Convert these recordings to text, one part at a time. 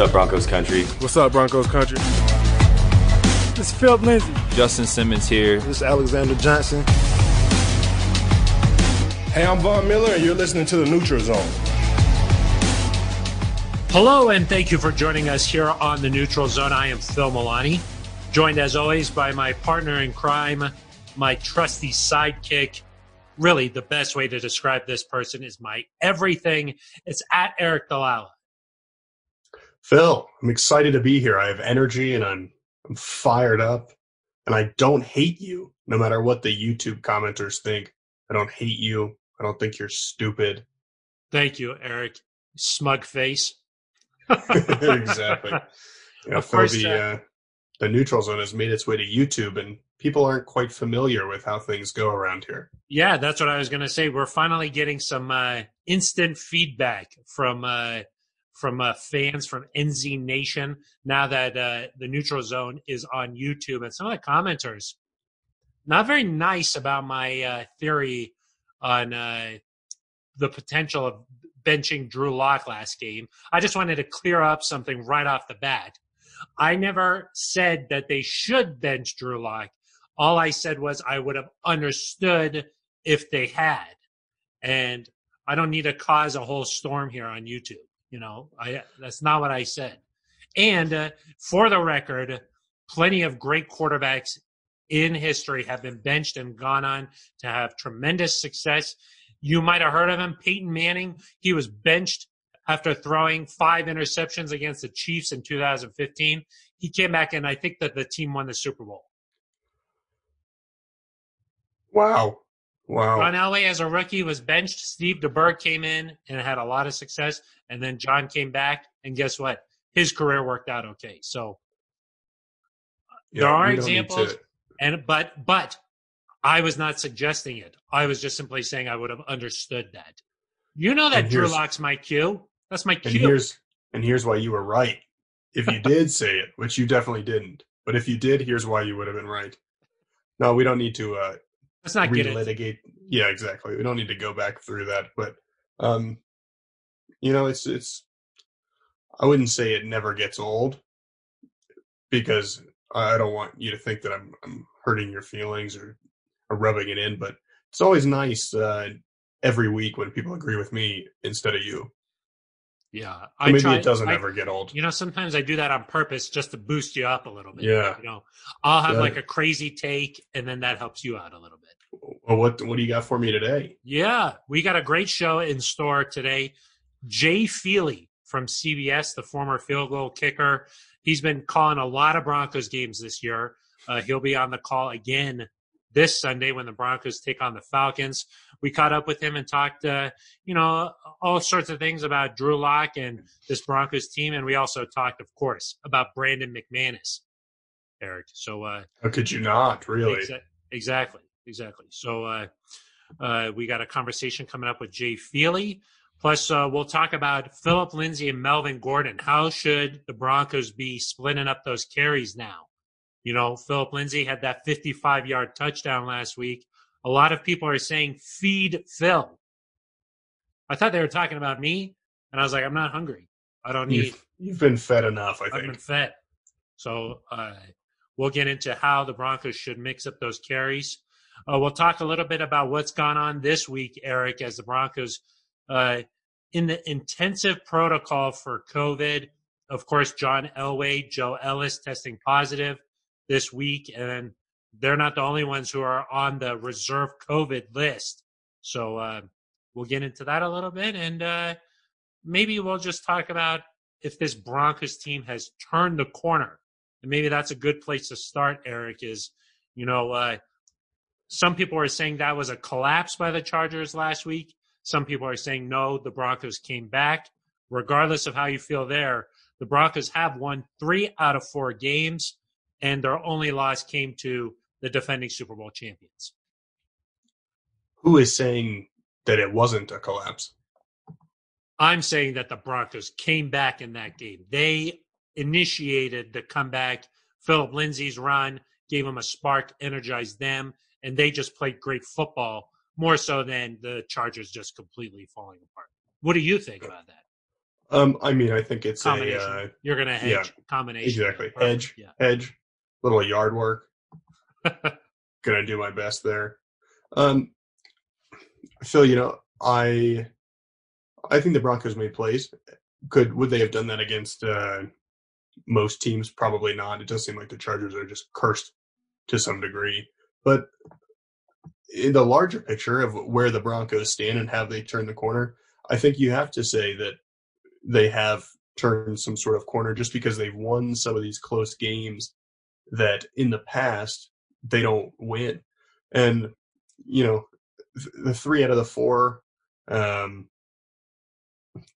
What's up, Broncos country? What's up, Broncos country? This is Phillip Lindsay. Justin Simmons here. This is Alexander Johnson. Hey, I'm Von Miller, and you're listening to the Neutral Zone. Hello, and thank you for joining us here on the Neutral Zone. I am Phil Milani, joined as always by my partner in crime, my trusty sidekick. Really, the best way to describe this person is my everything. It's at Aric DiLalla. Phil, I'm excited to be here. I have energy and I'm I'm fired up, and I don't hate you, no matter what the YouTube commenters think. I don't hate you. I don't think you're stupid. Thank you, Aric. Smug face. exactly. Know, Of course, the, uh, uh, the neutral zone has made its way to YouTube, and people aren't quite familiar with how things go around here. Yeah, that's what I was going to say. We're finally getting some uh, instant feedback from uh, from uh, fans from NZ Nation now that uh, the Neutral Zone is on YouTube, and some of the commenters not very nice about my uh, theory on uh, the potential of benching Drew Lock last game. I just wanted to clear up something right off the bat. I never said that they should bench Drew Lock. All I said was I would have understood if they had. And I don't need to cause a whole storm here on YouTube. You know, I that's not what I said. And uh, for the record, plenty of great quarterbacks in history have been benched and gone on to have tremendous success. You might have heard of him, Peyton Manning. He was benched after throwing five interceptions against the Chiefs in 2015. He came back and I think that the team won the Super Bowl. Wow. Wow. John Elway, as a rookie, was benched. Steve DeBerg came in and had a lot of success. And then John came back, and guess what? His career worked out okay. So Yeah, there are we don't need examples, and but but I was not suggesting it. I was just simply saying I would have understood that. You know that And Drew Lock's my cue. That's my And cue. here's and here's why you were right. If you did say it, which you definitely didn't, but if you did, here's why you would have been right. No, we don't need to uh, Let's not relitigate. Yeah, exactly. We don't need to go back through that, but um, you know, it's it's. I wouldn't say it never gets old, because I don't want you to think that I'm I'm hurting your feelings or, or rubbing it in. But it's always nice uh, every week when people agree with me instead of you. Yeah, I maybe try- it doesn't I- ever get old. You know, sometimes I do that on purpose just to boost you up a little bit. Yeah. You know, I'll have Yeah. like a crazy take, and then that helps you out a little bit. Well, what what do you got for me today? Yeah, we got a great show in store today. Jay Feely from CBS, the former field goal kicker, he's been calling a lot of Broncos games this year. Uh, he'll be on the call again this Sunday when the Broncos take on the Falcons. We caught up with him and talked, uh, you know, all sorts of things about Drew Lock and this Broncos team, and we also talked, of course, about Brandon McManus, Aric. So uh, How could you not really? Exa- exactly, exactly. So uh, uh, we got a conversation coming up with Jay Feely. Plus, uh, we'll talk about Phillip Lindsay and Melvin Gordon. How should the Broncos be splitting up those carries now? You know, Phillip Lindsay had that 55 yard touchdown last week. A lot of people are saying, feed Phil. I thought they were talking about me, and I was like, I'm not hungry. I don't need. You've, you've been fed enough, I I've been think. fed. So uh, we'll get into how the Broncos should mix up those carries. Uh, we'll talk a little bit about what's gone on this week, Aric, as the Broncos uh, in the intensive protocol for COVID. Of course, John Elway, Joe Ellis testing positive this week, and they're not the only ones who are on the reserve COVID list. So uh, we'll get into that a little bit, and uh, maybe we'll just talk about if this Broncos team has turned the corner. And maybe that's a good place to start, Aric, is, you know, uh, some people are saying that was a collapse by the Chargers last week. Some people are saying, no, the Broncos came back. Regardless of how you feel there, the Broncos have won three out of four games, and their only loss came to the defending Super Bowl champions. Who is saying that it wasn't a collapse? I'm saying that the Broncos came back in that game. They initiated the comeback. Phillip Lindsay's run gave them a spark, energized them, and they just played great football more so than the Chargers just completely falling apart. What do you think about that? Um, I mean, I think it's a uh, You're gonna hedge yeah, combination. exactly hedge, Yeah. hedge, little yard work. Gonna do my best there. Um, Phil, you know, I I think the Broncos made plays. Could would they have done that against uh, most teams? Probably not. It does seem like the Chargers are just cursed to some degree. But in the larger picture of where the Broncos stand and have they turned the corner, I think you have to say that they have turned some sort of corner just because they've won some of these close games that in the past they don't win. And, you know, the three out of the four, um,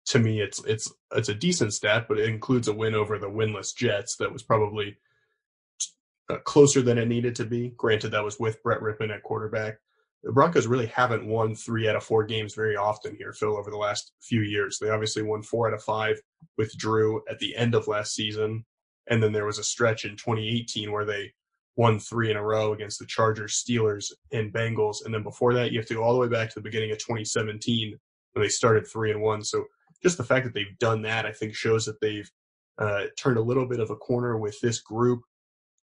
to me, it's it's it's a decent stat, but it includes a win over the winless Jets that was probably uh, closer than it needed to be. Granted, that was with Brett Rypien at quarterback. The Broncos really haven't won three out of four games very often here, Phil, over the last few years. They obviously won four out of five with Drew at the end of last season. And then there was a stretch in 2018 where they won three in a row against the Chargers, Steelers, and Bengals. And then before that, you have to go all the way back to the beginning of 2017 when they started three and one. So just the fact that they've done that, I think, shows that they've uh, turned a little bit of a corner with this group.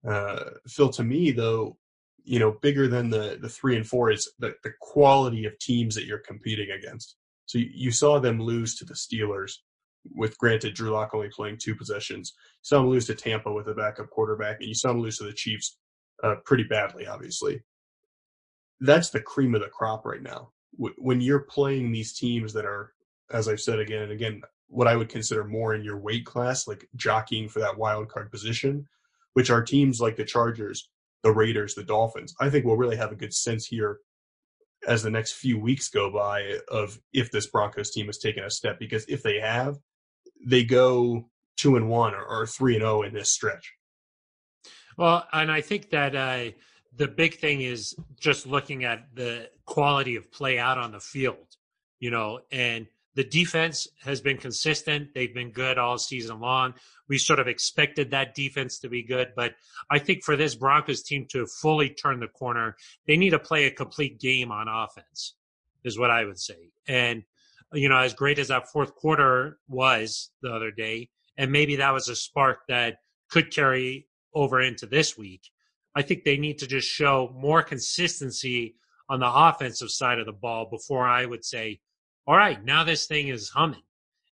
Uh, Phil, to me, though, you know, bigger than the the three and four is the, the quality of teams that you're competing against. So you, you saw them lose to the Steelers, with granted Drew Lock only playing two possessions. You saw them lose to Tampa with a backup quarterback, and you saw them lose to the Chiefs uh, pretty badly, obviously. That's the cream of the crop right now. When you're playing these teams that are, as I've said again and again, what I would consider more in your weight class, like jockeying for that wild card position, which are teams like the Chargers, the Raiders, the Dolphins. I think we'll really have a good sense here as the next few weeks go by of if this Broncos team has taken a step. Because if they have, they go two and one or, or three and zero in this stretch. Well, and I think that uh, the big thing is just looking at the quality of play out on the field, you know, and the defense has been consistent. They've been good all season long. We sort of expected that defense to be good, but I think for this Broncos team to fully turn the corner, they need to play a complete game on offense, is what I would say. And, you know, as great as that fourth quarter was the other day, and maybe that was a spark that could carry over into this week. I think they need to just show more consistency on the offensive side of the ball before I would say, all right, now this thing is humming.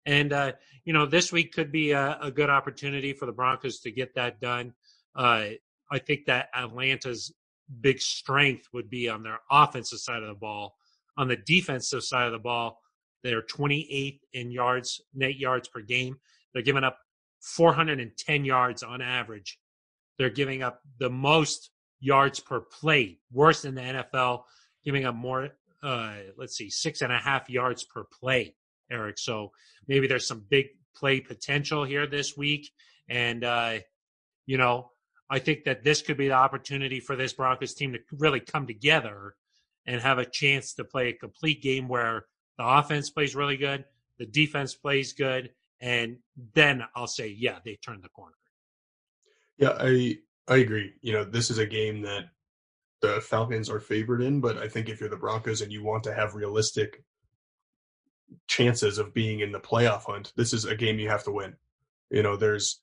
And, uh, you know, this week could be a, a, good opportunity for the Broncos to get that done. Uh, I think that Atlanta's big strength would be on their offensive side of the ball. On the defensive side of the ball, they're 28th in yards, net yards per game. They're giving up 410 yards on average. They're giving up the most yards per play, worse than the NFL, giving up more, uh, let's see, six and a half yards per play, Aric. So maybe there's some big play potential here this week. And, uh, you know, I think that this could be the opportunity for this Broncos team to really come together and have a chance to play a complete game where the offense plays really good, the defense plays good, and then I'll say, yeah, they turned the corner. Yeah, I I agree. You know, this is a game that the Falcons are favored in, but I think if you're the Broncos and you want to have realistic chances of being in the playoff hunt, this is a game you have to win. You know, there's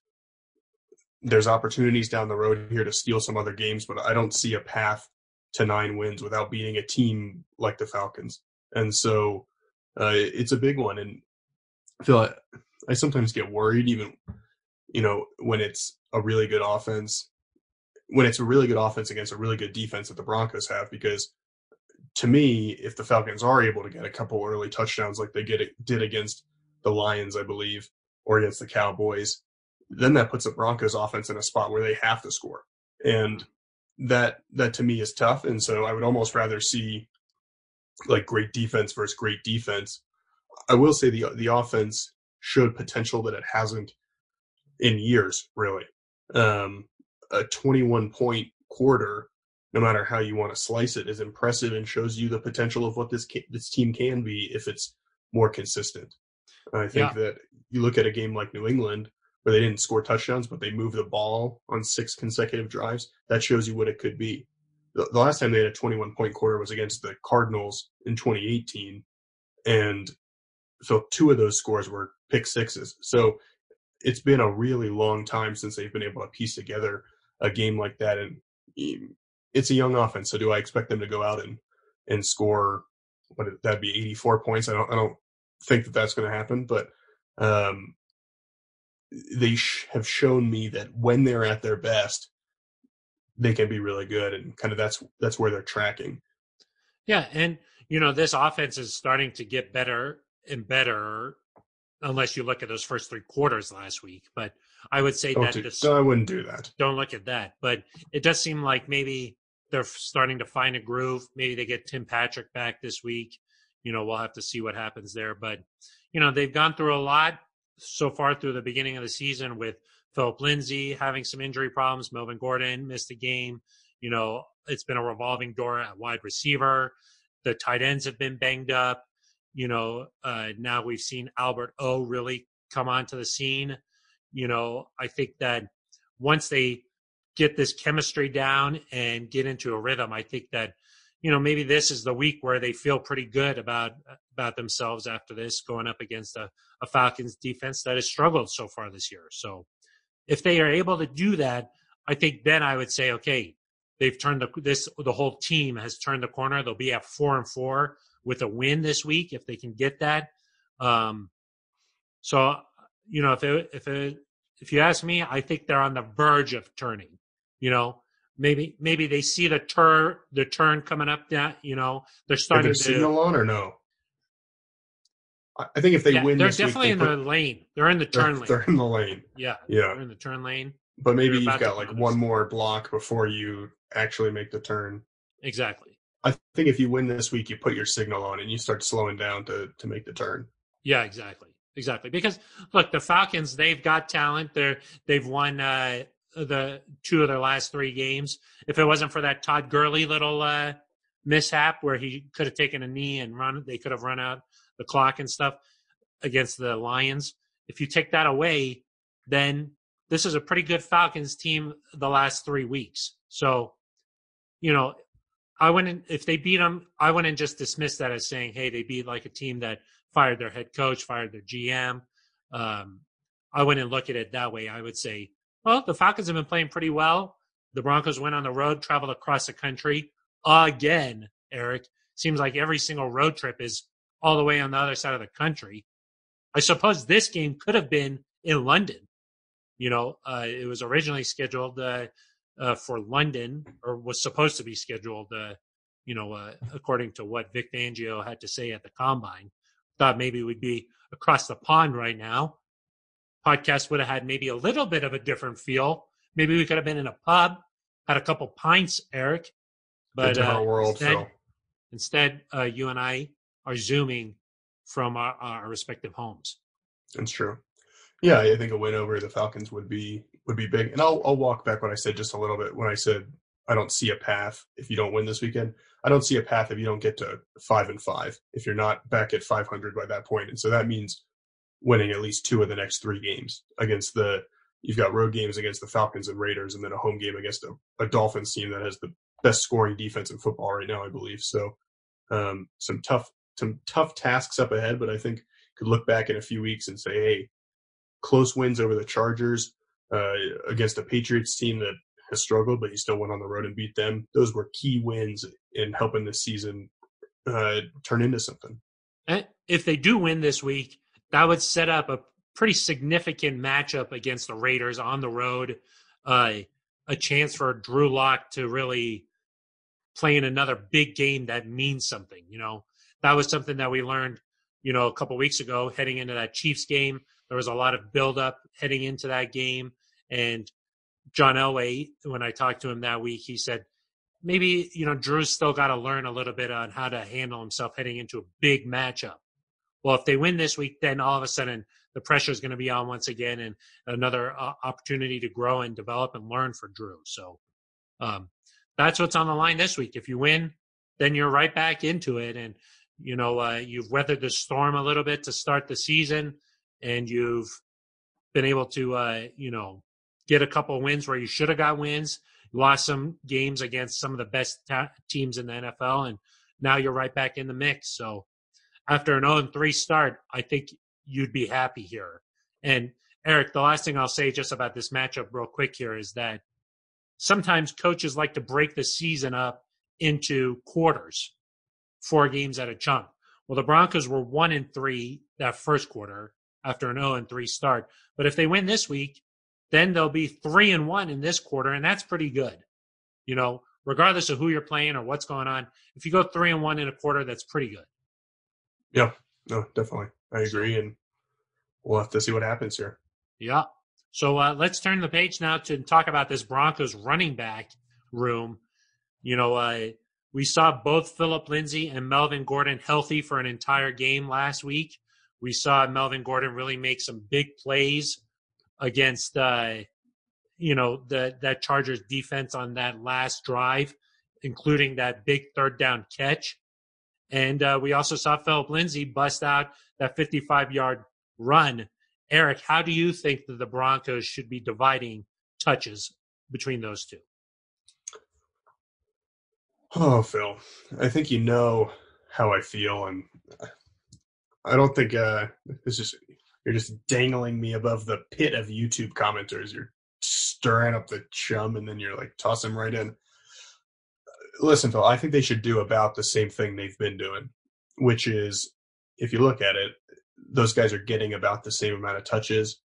there's opportunities down the road here to steal some other games, but I don't see a path to nine wins without beating a team like the Falcons. And so uh, it's a big one. And I feel like I sometimes get worried, even you know, when it's a really good offense, when it's a really good offense against a really good defense that the Broncos have, because to me, if the Falcons are able to get a couple early touchdowns like they get did against the Lions, I believe, or against the Cowboys, then that puts the Broncos offense in a spot where they have to score. And that that to me is tough. And so I would almost rather see like great defense versus great defense. I will say the the offense showed potential that it hasn't in years, really. Um, a 21 point quarter, no matter how you want to slice it, is impressive and shows you the potential of what this this team can be if it's more consistent. I think yeah. that you look at a game like New England where they didn't score touchdowns, but they moved the ball on six consecutive drives. That shows you what it could be. The, last time they had a 21 point quarter was against the Cardinals in 2018, and so two of those scores were pick sixes. So it's been a really long time since they've been able to piece together a game like that. And it's a young offense. So do I expect them to go out and, and score what that'd be 84 points? I don't, I don't think that that's going to happen, but, um, they sh- have shown me that when they're at their best, they can be really good. And kind of that's, that's where they're tracking. Yeah. And, you know, this offense is starting to get better and better unless you look at those first three quarters last week. But I would say don't that do, this, I wouldn't do that. Don't look at that. But it does seem like maybe they're starting to find a groove. Maybe they get Tim Patrick back this week. You know, we'll have to see what happens there. But, you know, they've gone through a lot so far through the beginning of the season with Phillip Lindsay having some injury problems. Melvin Gordon missed the game. You know, it's been a revolving door at wide receiver. The tight ends have been banged up. You know, uh, now we've seen Albert O really come onto the scene. You know, I think that once they get this chemistry down and get into a rhythm, I think that you know maybe this is the week where they feel pretty good about about themselves after this going up against a, a Falcons defense that has struggled so far this year. So if they are able to do that, I think then I would say okay, they've turned the this the whole team has turned the corner. They'll be at four and four with a win this week if they can get that. Um, so you know if it, if it, if you ask me, I think they're on the verge of turning. You know, maybe maybe they see the turn the turn coming up. That you know they're starting Have they to signal on or no. I think if they yeah, win, they're definitely week, in they the lane. They're in the turn they're, lane. They're in the lane. Yeah, Yeah, they're in the turn lane. but maybe you've got like one more block before you actually make the turn. Exactly. I think if you win this week, you put your signal on and you start slowing down to to make the turn. Yeah, exactly. Exactly. Because look, the Falcons, they've got talent. They're they've won uh the two of their last three games. If it wasn't for that Todd Gurley little uh mishap where he could have taken a knee and run they could have run out the clock and stuff against the Lions. If you take that away, then this is a pretty good Falcons team the last three weeks. So, you know, I wouldn't if they beat them. I wouldn't just dismiss that as saying, "Hey, they beat like a team that fired their head coach, fired their GM." Um, I wouldn't look at it that way. I would say, well, the Falcons have been playing pretty well. The Broncos went on the road, traveled across the country again. Aric seems like every single road trip is all the way on the other side of the country. I suppose this game could have been in London. You know, uh, it was originally scheduled uh, uh, for London, or was supposed to be scheduled. Uh, you know, uh, according to what Vic Fangio had to say at the combine, thought maybe we'd be across the pond right now. Podcast would have had maybe a little bit of a different feel. Maybe we could have been in a pub, had a couple pints, Aric. But uh, world, instead, Phil. instead uh, you and I are zooming from our, our respective homes. That's true. Yeah, I think a win over the Falcons would be would be big. And I'll I'll walk back what I said just a little bit when I said I don't see a path if you don't win this weekend. I don't see a path if you don't get to five and five. If you're not back at 500 by that point, and so that means winning at least two of the next three games against the. You've got road games against the Falcons and Raiders, and then a home game against a, a Dolphins team that has the best scoring defense in football right now, I believe. So, um, some tough some tough tasks up ahead, but I think could look back in a few weeks and say, hey, close wins over the Chargers uh, against a Patriots team that has struggled, but you still went on the road and beat them. Those were key wins in helping this season uh, turn into something. And if they do win this week, that would set up a pretty significant matchup against the Raiders on the road. Uh, a chance for Drew Lock to really play in another big game that means something. You know, that was something that we learned, you know, a couple weeks ago heading into that Chiefs game. There was a lot of buildup heading into that game. And John Elway, when I talked to him that week, he said, maybe, you know, Drew's still got to learn a little bit on how to handle himself heading into a big matchup. Well, if they win this week, then all of a sudden the pressure is going to be on once again and another uh, opportunity to grow and develop and learn for Drew. So um, that's what's on the line this week. If you win, then you're right back into it. And, you know, uh, you've weathered the storm a little bit to start the season and you've been able to, uh, you know, get a couple wins where you should have got wins. Lost some games against some of the best ta- teams in the NFL, and now you're right back in the mix. So after an 0 3 start, I think you'd be happy here. And Aric, the last thing I'll say just about this matchup, real quick, here is that sometimes coaches like to break the season up into quarters, four games at a chunk. Well, the Broncos were one and three that first quarter after an 0 and 3 start. But if they win this week, then they'll be three and one in this quarter, and that's pretty good. You know, regardless of who you're playing or what's going on, if you go three and one in a quarter, that's pretty good. Yeah, no, definitely. I agree. And we'll have to see what happens here. Yeah. So uh, let's turn the page now to talk about this Broncos running back room. You know, uh, we saw both Phillip Lindsay and Melvin Gordon healthy for an entire game last week. We saw Melvin Gordon really make some big plays against, uh, you know, the, that Chargers defense on that last drive, including that big third down catch. And uh, we also saw Phillip Lindsay bust out that 55 yard run. Aric, how do you think that the Broncos should be dividing touches between those two? Oh, Phil, I think you know how I feel, and I don't think uh, this is you're just dangling me above the pit of YouTube commenters. You're stirring up the chum, and then you're like toss him right in. Listen, Phil, I think they should do about the same thing they've been doing, which is, if you look at it, those guys are getting about the same amount of touches.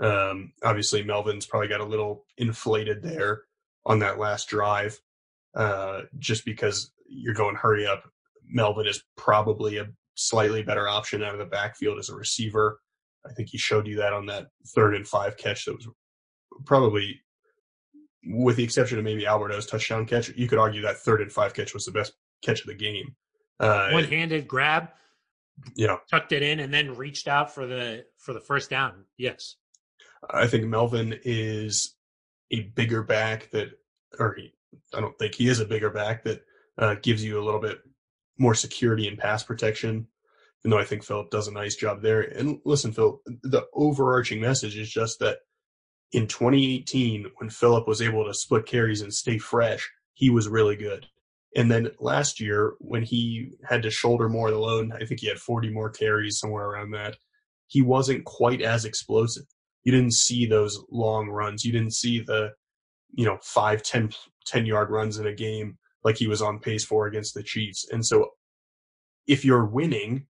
Um, obviously, Melvin's probably got a little inflated there on that last drive, uh, just because you're going hurry up. Melvin is probably a slightly better option out of the backfield as a receiver. I think he showed you that on that third and five catch that was probably, with the exception of maybe Albert O's touchdown catch, you could argue that third and five catch was the best catch of the game. Uh, One handed grab, yeah, tucked it in, and then reached out for the for the first down. Yes, I think Melvin is a bigger back that, or he, I don't think he is a bigger back that uh, gives you a little bit more security and pass protection even though I think Phillip does a nice job there. And listen, Phil, the overarching message is just that in 2018, when Phillip was able to split carries and stay fresh, he was really good. And then last year, when he had to shoulder more of the load, I think he had 40 more carries, somewhere around that, he wasn't quite as explosive. You didn't see those long runs. You didn't see the, you know, five, 10, 10 yard runs in a game like he was on pace for against the Chiefs. And so if you're winning,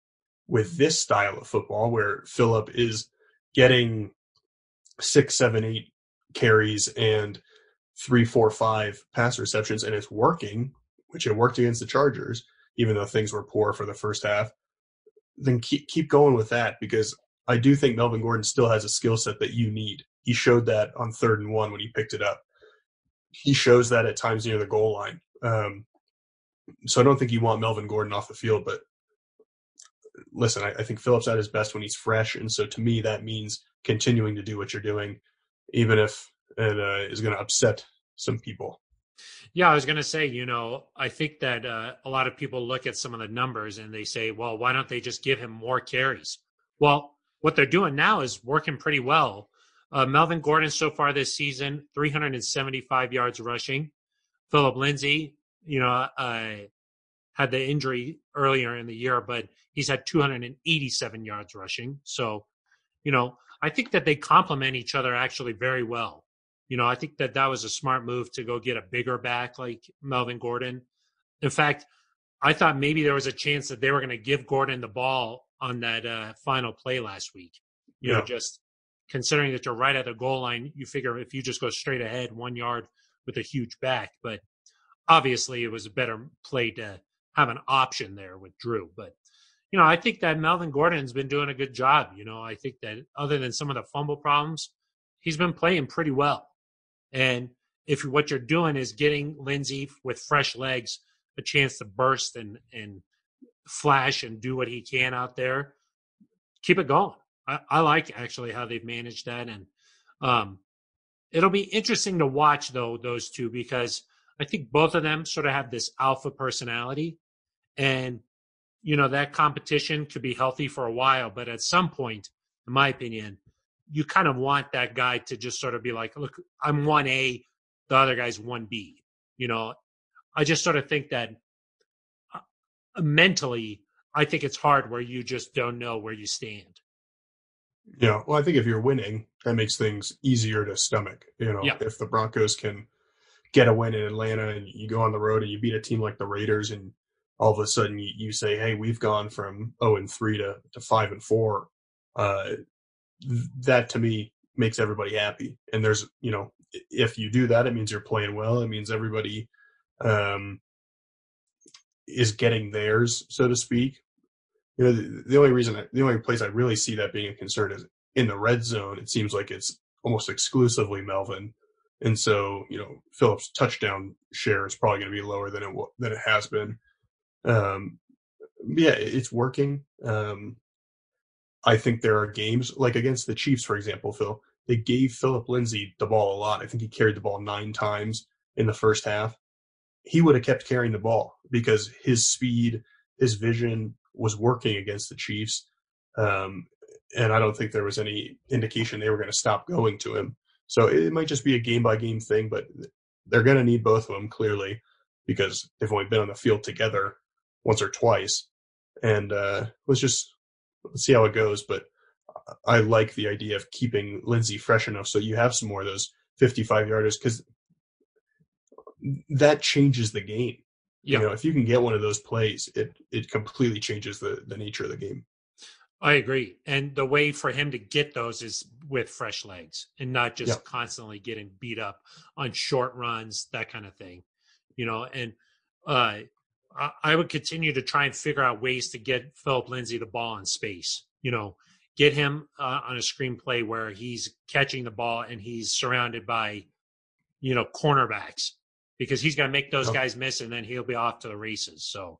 with this style of football where Phillip is getting six, seven, eight carries and three, four, five pass receptions, and it's working, which it worked against the Chargers, even though things were poor for the first half. Then keep keep going with that because I do think Melvin Gordon still has a skill set that you need. He showed that on third and one when he picked it up. He shows that at times near the goal line. Um, so I don't think you want Melvin Gordon off the field, but listen, I, I think Phillips at his best when he's fresh, and so to me that means continuing to do what you're doing, even if it uh, is going to upset some people. Yeah, I was going to say, you know, I think that uh, a lot of people look at some of the numbers and they say, well, why don't they just give him more carries? Well, what they're doing now is working pretty well. Uh, Melvin Gordon so far this season, 375 yards rushing. Phillip Lindsay, you know, uh, had the injury earlier in the year, but he's had 287 yards rushing. So, you know, I think that they complement each other actually very well. You know, I think that that was a smart move to go get a bigger back like Melvin Gordon. In fact, I thought maybe there was a chance that they were going to give Gordon the ball on that uh, final play last week. You yeah. know, just considering that you're right at the goal line, you figure if you just go straight ahead one yard with a huge back, but obviously it was a better play to have an option there with Drew. But you know, I think that Melvin Gordon's been doing a good job. You know, I think that other than some of the fumble problems, he's been playing pretty well. And if what you're doing is getting Lindsay with fresh legs a chance to burst and and flash and do what he can out there, keep it going. I, I like actually how they've managed that, and um, it'll be interesting to watch though those two because I think both of them sort of have this alpha personality, and, you know, that competition could be healthy for a while, but at some point, in my opinion, you kind of want that guy to just sort of be like, look, I'm 1A, the other guy's 1B. You know, I just sort of think that uh, mentally, I think it's hard where you just don't know where you stand. Yeah, well, I think if you're winning, that makes things easier to stomach. You know, Yeah. if the Broncos can get a win in Atlanta and you go on the road and you beat a team like the Raiders, and all of a sudden you, you say, "Hey, we've gone from zero and three to to five and four, uh, that to me makes everybody happy. And there's, you know, if you do that, it means you're playing well. It means everybody um, is getting theirs, so to speak. You know, the, the only reason, the only place I really see that being a concern is in the red zone. It seems like it's almost exclusively Melvin, and so you know Phillips' touchdown share is probably going to be lower than it than it has been. Um, yeah, it's working. Um, I think there are games like against the Chiefs, for example, Phil. They gave Phillip Lindsay the ball a lot. I think he carried the ball nine times in the first half. He would have kept carrying the ball because his speed, his vision was working against the Chiefs. Um, and I don't think there was any indication they were going to stop going to him. So it might just be a game by game thing, but they're going to need both of them clearly because they've only been on the field together once or twice. And uh, let's just let's see how it goes. But I like the idea of keeping Lindsay fresh enough so you have some more of those 55 yarders because that changes the game. Yeah. You know, if you can get one of those plays, it it completely changes the the nature of the game. I agree. And the way for him to get those is with fresh legs and not just Yeah. constantly getting beat up on short runs, that kind of thing. You know, and uh, I, I would continue to try and figure out ways to get Phillip Lindsay the ball in space. You know, get him uh, on a screenplay where he's catching the ball and he's surrounded by, you know, cornerbacks because he's going to make those Oh. guys miss and then he'll be off to the races. So,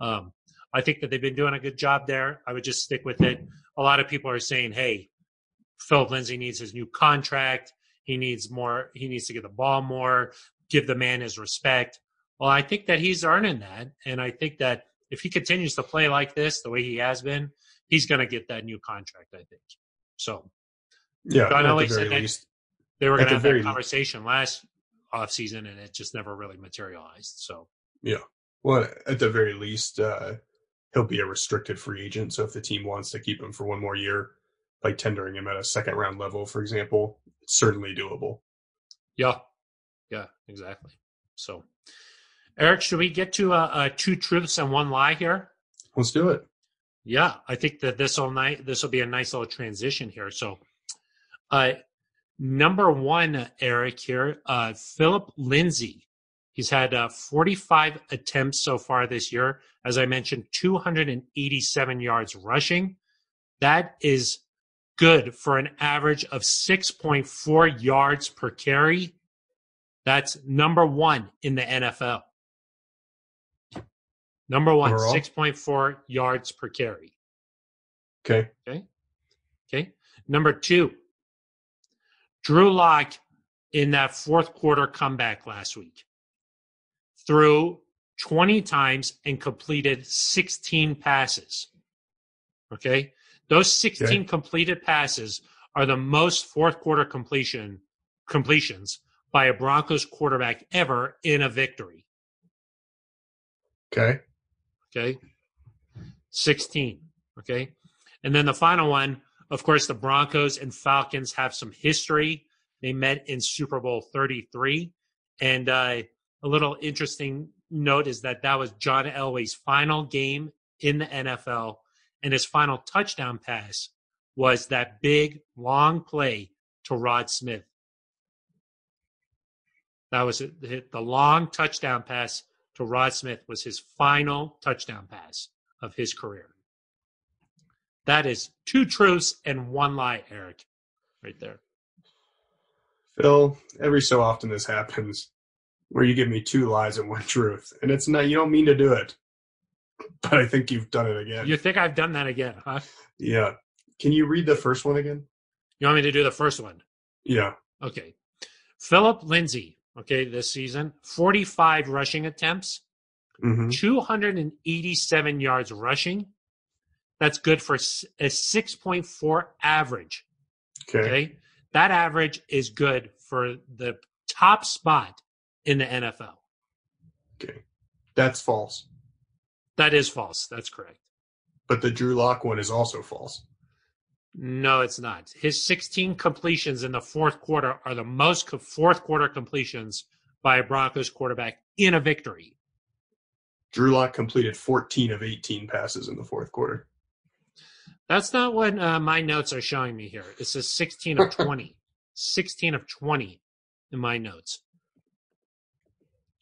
um, I think that they've been doing a good job there. I would just stick with it. A lot of people are saying, "Hey, Phillip Lindsay needs his new contract. He needs more. He needs to get the ball more. Give the man his respect." Well, I think that he's earning that, and I think that if he continues to play like this, the way he has been, he's going to get that new contract. I think. So Yeah, the said least. they were going to have that conversation last offseason, and it just never really materialized. So yeah, Well, at the very least, uh, he'll be a restricted free agent. So if the team wants to keep him for one more year, by tendering him at a second round level, for example, it's certainly doable. Yeah, yeah, exactly. So, Aric, should we get to uh, uh, two truths and one lie here? Let's do it. Yeah, I think that this will night this will be a nice little transition here. So, uh, number one, Aric here, uh, Phillip Lindsay. He's had uh, 45 attempts so far this year. As I mentioned, 287 yards rushing. That is good for an average of 6.4 yards per carry. That's number one in the NFL. Number one, Overall? 6.4 yards per carry. Okay. Okay. Okay. Number two, Drew Lock in that fourth quarter comeback last week threw 20 times and completed 16 passes. Okay. Those 16 Okay. completed passes are the most fourth quarter completion completions by a Broncos quarterback ever in a victory. Okay. Okay. 16. Okay. And then the final one, of course, the Broncos and Falcons have some history. They met in Super Bowl 33. And uh, a little interesting note is that that was John Elway's final game in the NFL. And his final touchdown pass was that big, long play to Rod Smith. That was it. The long touchdown pass to Rod Smith was his final touchdown pass of his career. That is two truths and one lie, Aric, right there. Phil, every so often this happens where you give me two lies and one truth. And it's not, you don't mean to do it. But I think you've done it again. You think I've done that again, huh? Yeah. Can you read the first one again? You want me to do the first one? Yeah. Okay. Phillip Lindsay, okay, this season, 45 rushing attempts, hmm 287 yards rushing. That's good for a 6.4 average. Okay. Okay. That average is good for the top spot in the NFL. Okay. That's false. That is false. That's correct. But the Drew Lock one is also false. No, it's not. His 16 completions in the fourth quarter are the most fourth quarter completions by a Broncos quarterback in a victory. Drew Lock completed 14 of 18 passes in the fourth quarter. That's not what uh, my notes are showing me here. It says 16 of 20. 16 of 20 in my notes.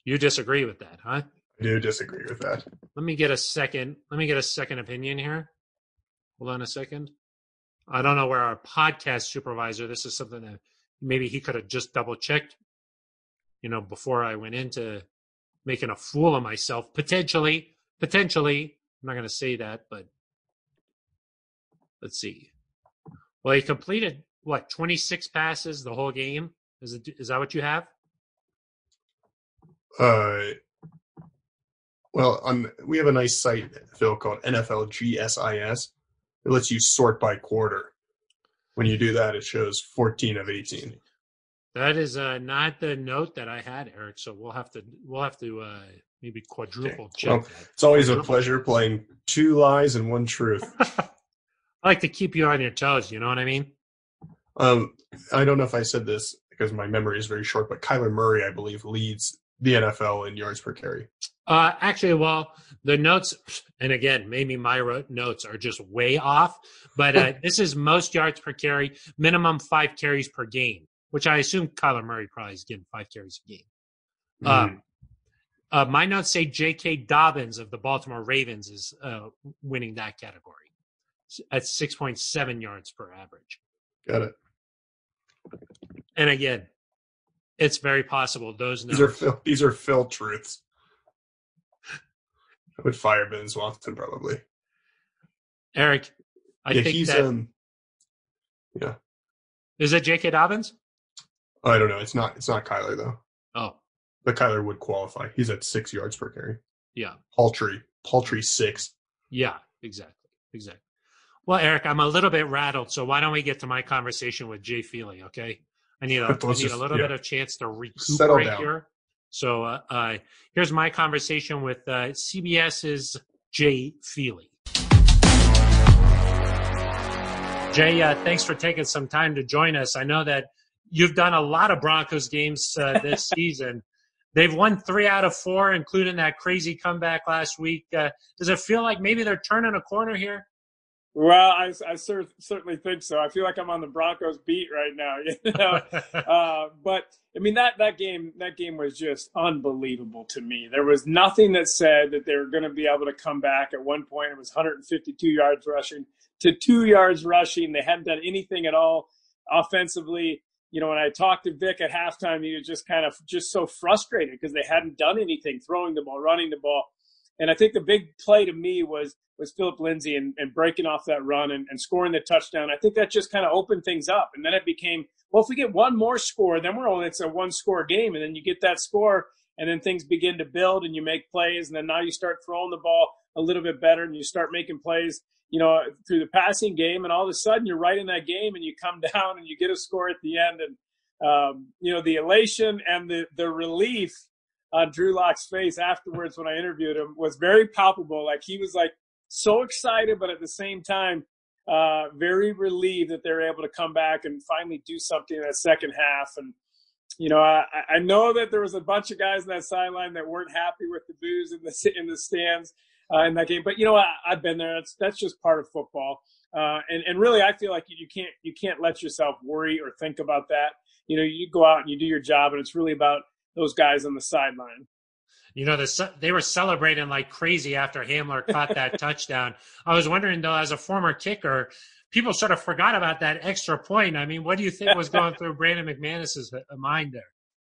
You disagree with that, huh? I do disagree with that. Let me get a second. Let me get a second opinion here. Hold on a second. I don't know where our podcast supervisor. This is something that maybe he could have just double checked. You know, before I went into making a fool of myself, potentially, potentially. I'm not going to say that, but let's see. Well, he completed what 26 passes the whole game. Is it? Is that what you have? Uh, well, on we have a nice site, Phil, called NFL GSIS. It lets you sort by quarter. When you do that, it shows 14 of 18. That is uh, not the note that I had, Aric. So we'll have to we'll have to uh, maybe quadruple check Well. It's always a pleasure playing two lies and one truth. I like to keep you on your toes. You know what I mean? Um, I don't know if I said this because my memory is very short, but Kyler Murray, I believe, leads the NFL in yards per carry. Uh, actually, well, the notes, and again, maybe my notes are just way off, but uh, this is most yards per carry, minimum five carries per game, which I assume Kyler Murray probably is getting five carries a game. Um, uh, my notes say J.K. Dobbins of the Baltimore Ravens is uh, winning that category at 6.7 yards per average. Got it. And again, it's very possible those These are numbers. Phil, these are Phil truths. I would fire Ben Swanson probably. Aric, I yeah, think he's that um. is it J.K. Dobbins? I don't know. It's not. It's not Kyler though. Oh, But Kyler would qualify. He's at six yards per carry. yeah. Paltry, paltry six. Yeah, exactly. Exactly. Well, Aric, I'm a little bit rattled, so why don't we get to my conversation with Jay Feely, okay? I need a, I need a little yeah. bit of chance to Settle recuperate down. here. So uh, uh, here's my conversation with uh, CBS's Jay Feely. Jay, uh, thanks for taking some time to join us. I know that you've done a lot of Broncos games uh, this season. They've won three out of four, including that crazy comeback last week. Uh, does it feel like maybe they're turning a corner here? Well, I, I cer- certainly think so. I feel like I'm on the Broncos beat right now. You know? uh, but I mean that that game that game was just unbelievable to me. There was nothing that said that they were going to be able to come back. At one point, it was 152 yards rushing to two yards rushing. They hadn't done anything at all offensively. You know, when I talked to Vic at halftime, he was just kind of just so frustrated because they hadn't done anything, throwing the ball, running the ball. And I think the big play to me was was Phillip Lindsay and, and breaking off that run and, and scoring the touchdown. I think that just kind of opened things up. And then it became, well, if we get one more score, then we're only, it's a one score game. And then you get that score and then things begin to build and you make plays. And then now you start throwing the ball a little bit better and you start making plays, you know, through the passing game. And all of a sudden you're right in that game and you come down and you get a score at the end. And, um, you know, the elation and the, the relief on Drew Lock's face afterwards when I interviewed him was very palpable. Like he was like, so excited, but at the same time, uh, very relieved that they're able to come back and finally do something in that second half. And, you know, I, I know that there was a bunch of guys in that sideline that weren't happy with the boos in the, in the stands uh, in that game. But, you know, I, I've been there. That's, that's just part of football. Uh, and, and really, I feel like you can't, you can't let yourself worry or think about that. You know, you go out and you do your job and it's really about those guys on the sideline. You know, the, they were celebrating like crazy after Hamler caught that touchdown. I was wondering, though, as a former kicker, people sort of forgot about that extra point. I mean, what do you think was going through Brandon McManus's mind there?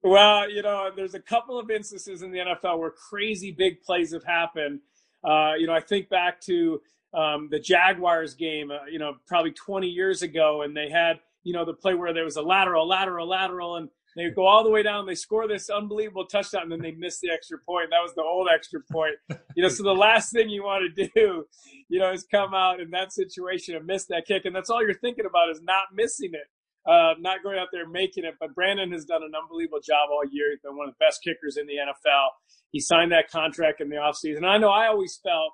Well, you know, there's a couple of instances in the NFL where crazy big plays have happened. Uh, you know, I think back to um, the Jaguars game, uh, you know, probably 20 years ago, and they had, you know, the play where there was a lateral, lateral, lateral, and they go all the way down. They score this unbelievable touchdown, and then they miss the extra point. That was the old extra point. You know, so the last thing you want to do, you know, is come out in that situation and miss that kick, and that's all you're thinking about is not missing it, uh, not going out there making it. But Brandon has done an unbelievable job all year. He's been one of the best kickers in the NFL. He signed that contract in the offseason. I know I always felt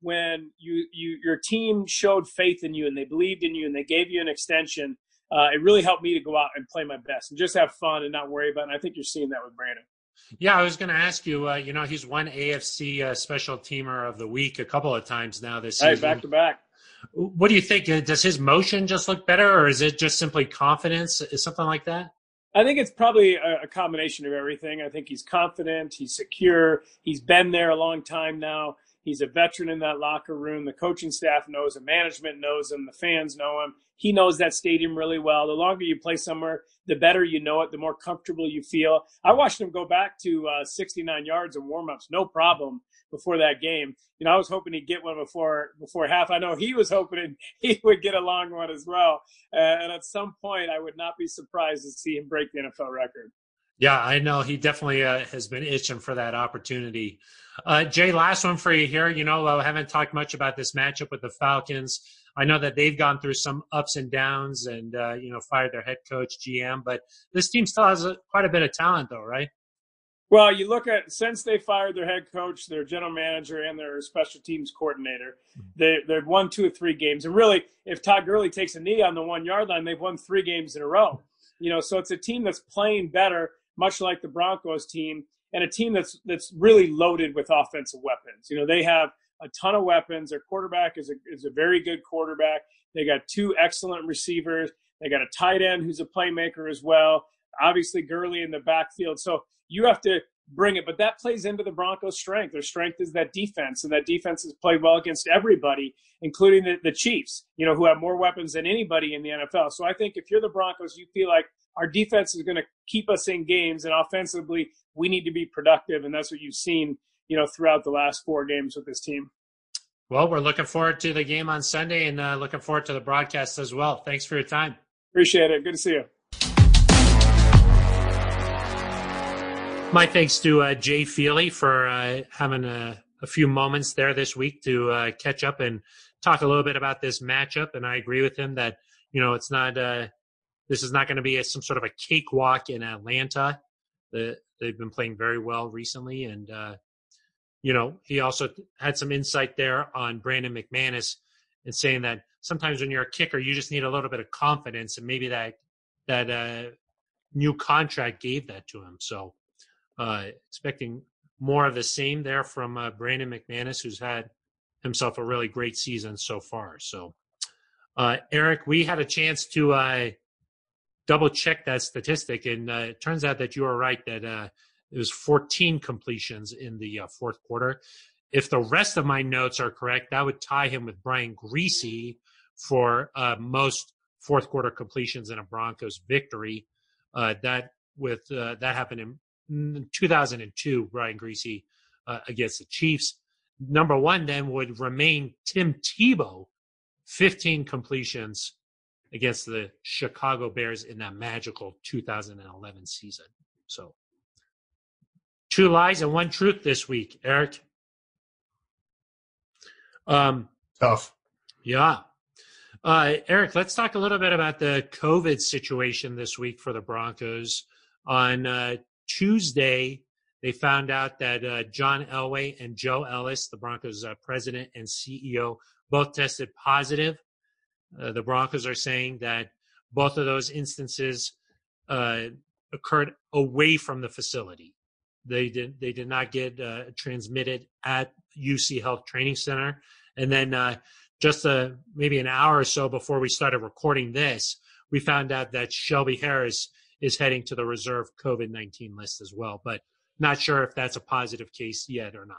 when you, you your team showed faith in you and they believed in you and they gave you an extension. Uh, it really helped me to go out and play my best and just have fun and not worry about. It. And I think you're seeing that with Brandon. Yeah, I was going to ask you. Uh, you know, he's won AFC uh, Special Teamer of the Week a couple of times now this season. Hey, back to back. What do you think? Uh, does his motion just look better, or is it just simply confidence? Is something like that? I think it's probably a, a, combination of everything. I think he's confident, he's secure, he's been there a long time now. He's a veteran in that locker room. The coaching staff knows him, management knows him, the fans know him. He knows that stadium really well. The longer you play somewhere, the better you know it, the more comfortable you feel. I watched him go back to uh, 69 yards in warmups, no problem before that game. You know, I was hoping he'd get one before before half. I know he was hoping he would get a long one as well. Uh, and at some point, I would not be surprised to see him break the NFL record. Yeah, I know he definitely uh, has been itching for that opportunity. Uh, Jay, last one for you here. You know, I haven't talked much about this matchup with the Falcons. I know that they've gone through some ups and downs and, uh, you know, fired their head coach, GM, but this team still has a, quite a bit of talent, though, right? Well, you look at since they fired their head coach, their general manager, and their special teams coordinator, they they've won two or three games. And really, if Todd Gurley takes a knee on the one yard line, they've won three games in a row. You know, so it's a team that's playing better, much like the Broncos team, and a team that's that's really loaded with offensive weapons. You know, they have a ton of weapons. Their quarterback is a is a very good quarterback. They got two excellent receivers. They got a tight end who's a playmaker as well. Obviously, Gurley in the backfield. So you have to bring it. But that plays into the Broncos' strength. Their strength is that defense, and that defense has played well against everybody, including the, the Chiefs, you know, who have more weapons than anybody in the NFL. So I think if you're the Broncos, you feel like our defense is going to keep us in games, and offensively, we need to be productive, and that's what you've seen, you know, throughout the last four games with this team. Well, we're looking forward to the game on Sunday and uh, looking forward to the broadcast as well. Thanks for your time. Appreciate it. Good to see you. My thanks to uh, Jay Feely for uh, having a, a, few moments there this week to uh, catch up and talk a little bit about this matchup. And I agree with him that you know it's not uh, this is not going to be a, some sort of a cakewalk in Atlanta. The, they've been playing very well recently, and uh, you know he also had some insight there on Brandon McManus and saying that sometimes when you're a kicker, you just need a little bit of confidence, and maybe that that uh, new contract gave that to him. So uh, expecting more of the same there from uh, Brandon McManus, who's had himself a really great season so far. So, uh, Aric, we had a chance to uh, double check that statistic, and uh, it turns out that you are right that uh, it was 14 completions in the fourth quarter. If the rest of my notes are correct, that would tie him with Brian Griese for most fourth quarter completions in a Broncos victory. that with that happened in 2002, Brian uh, against the Chiefs. Number one then would remain Tim Tebow, 15 completions against the Chicago Bears in that magical 2011 season. So, two lies and one truth this week, Aric. Um, Tough. Yeah. Uh, Aric, let's talk a little bit about the COVID situation this week for the Broncos. On uh, Tuesday, they found out that uh, John Elway and Joe Ellis, the Broncos uh, president and CEO, both tested positive. Uh, the Broncos are saying that both of those instances uh, occurred away from the facility. They did they did not get uh, transmitted at UC Health Training Center. And then uh, just maybe an hour or so before we started recording this, we found out that Shelby Harris is heading to the reserve COVID 19 list as well. But not sure if that's a positive case yet or not.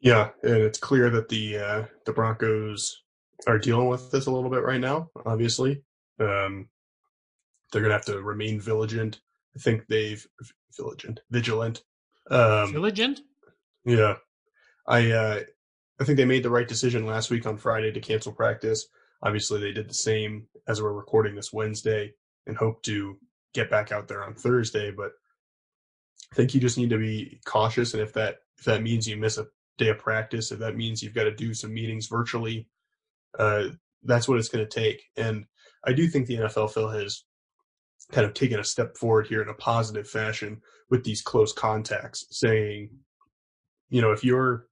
Yeah, and it's clear that the uh, the Broncos are dealing with this a little bit right now. Obviously, um, they're gonna have to remain vigilant. I think they've vigilant, vigilant, um, vigilant. Yeah, I uh, I think they made the right decision last week on Friday to cancel practice. Obviously, they did the same as we're recording this Wednesday and hope to get back out there on Thursday. But I think you just need to be cautious, and if that if that means you miss a day of practice, if that means you've got to do some meetings virtually, uh, that's what it's going to take. And I do think the NFL Phil has kind of taken a step forward here in a positive fashion with these close contacts, saying, you know, if you're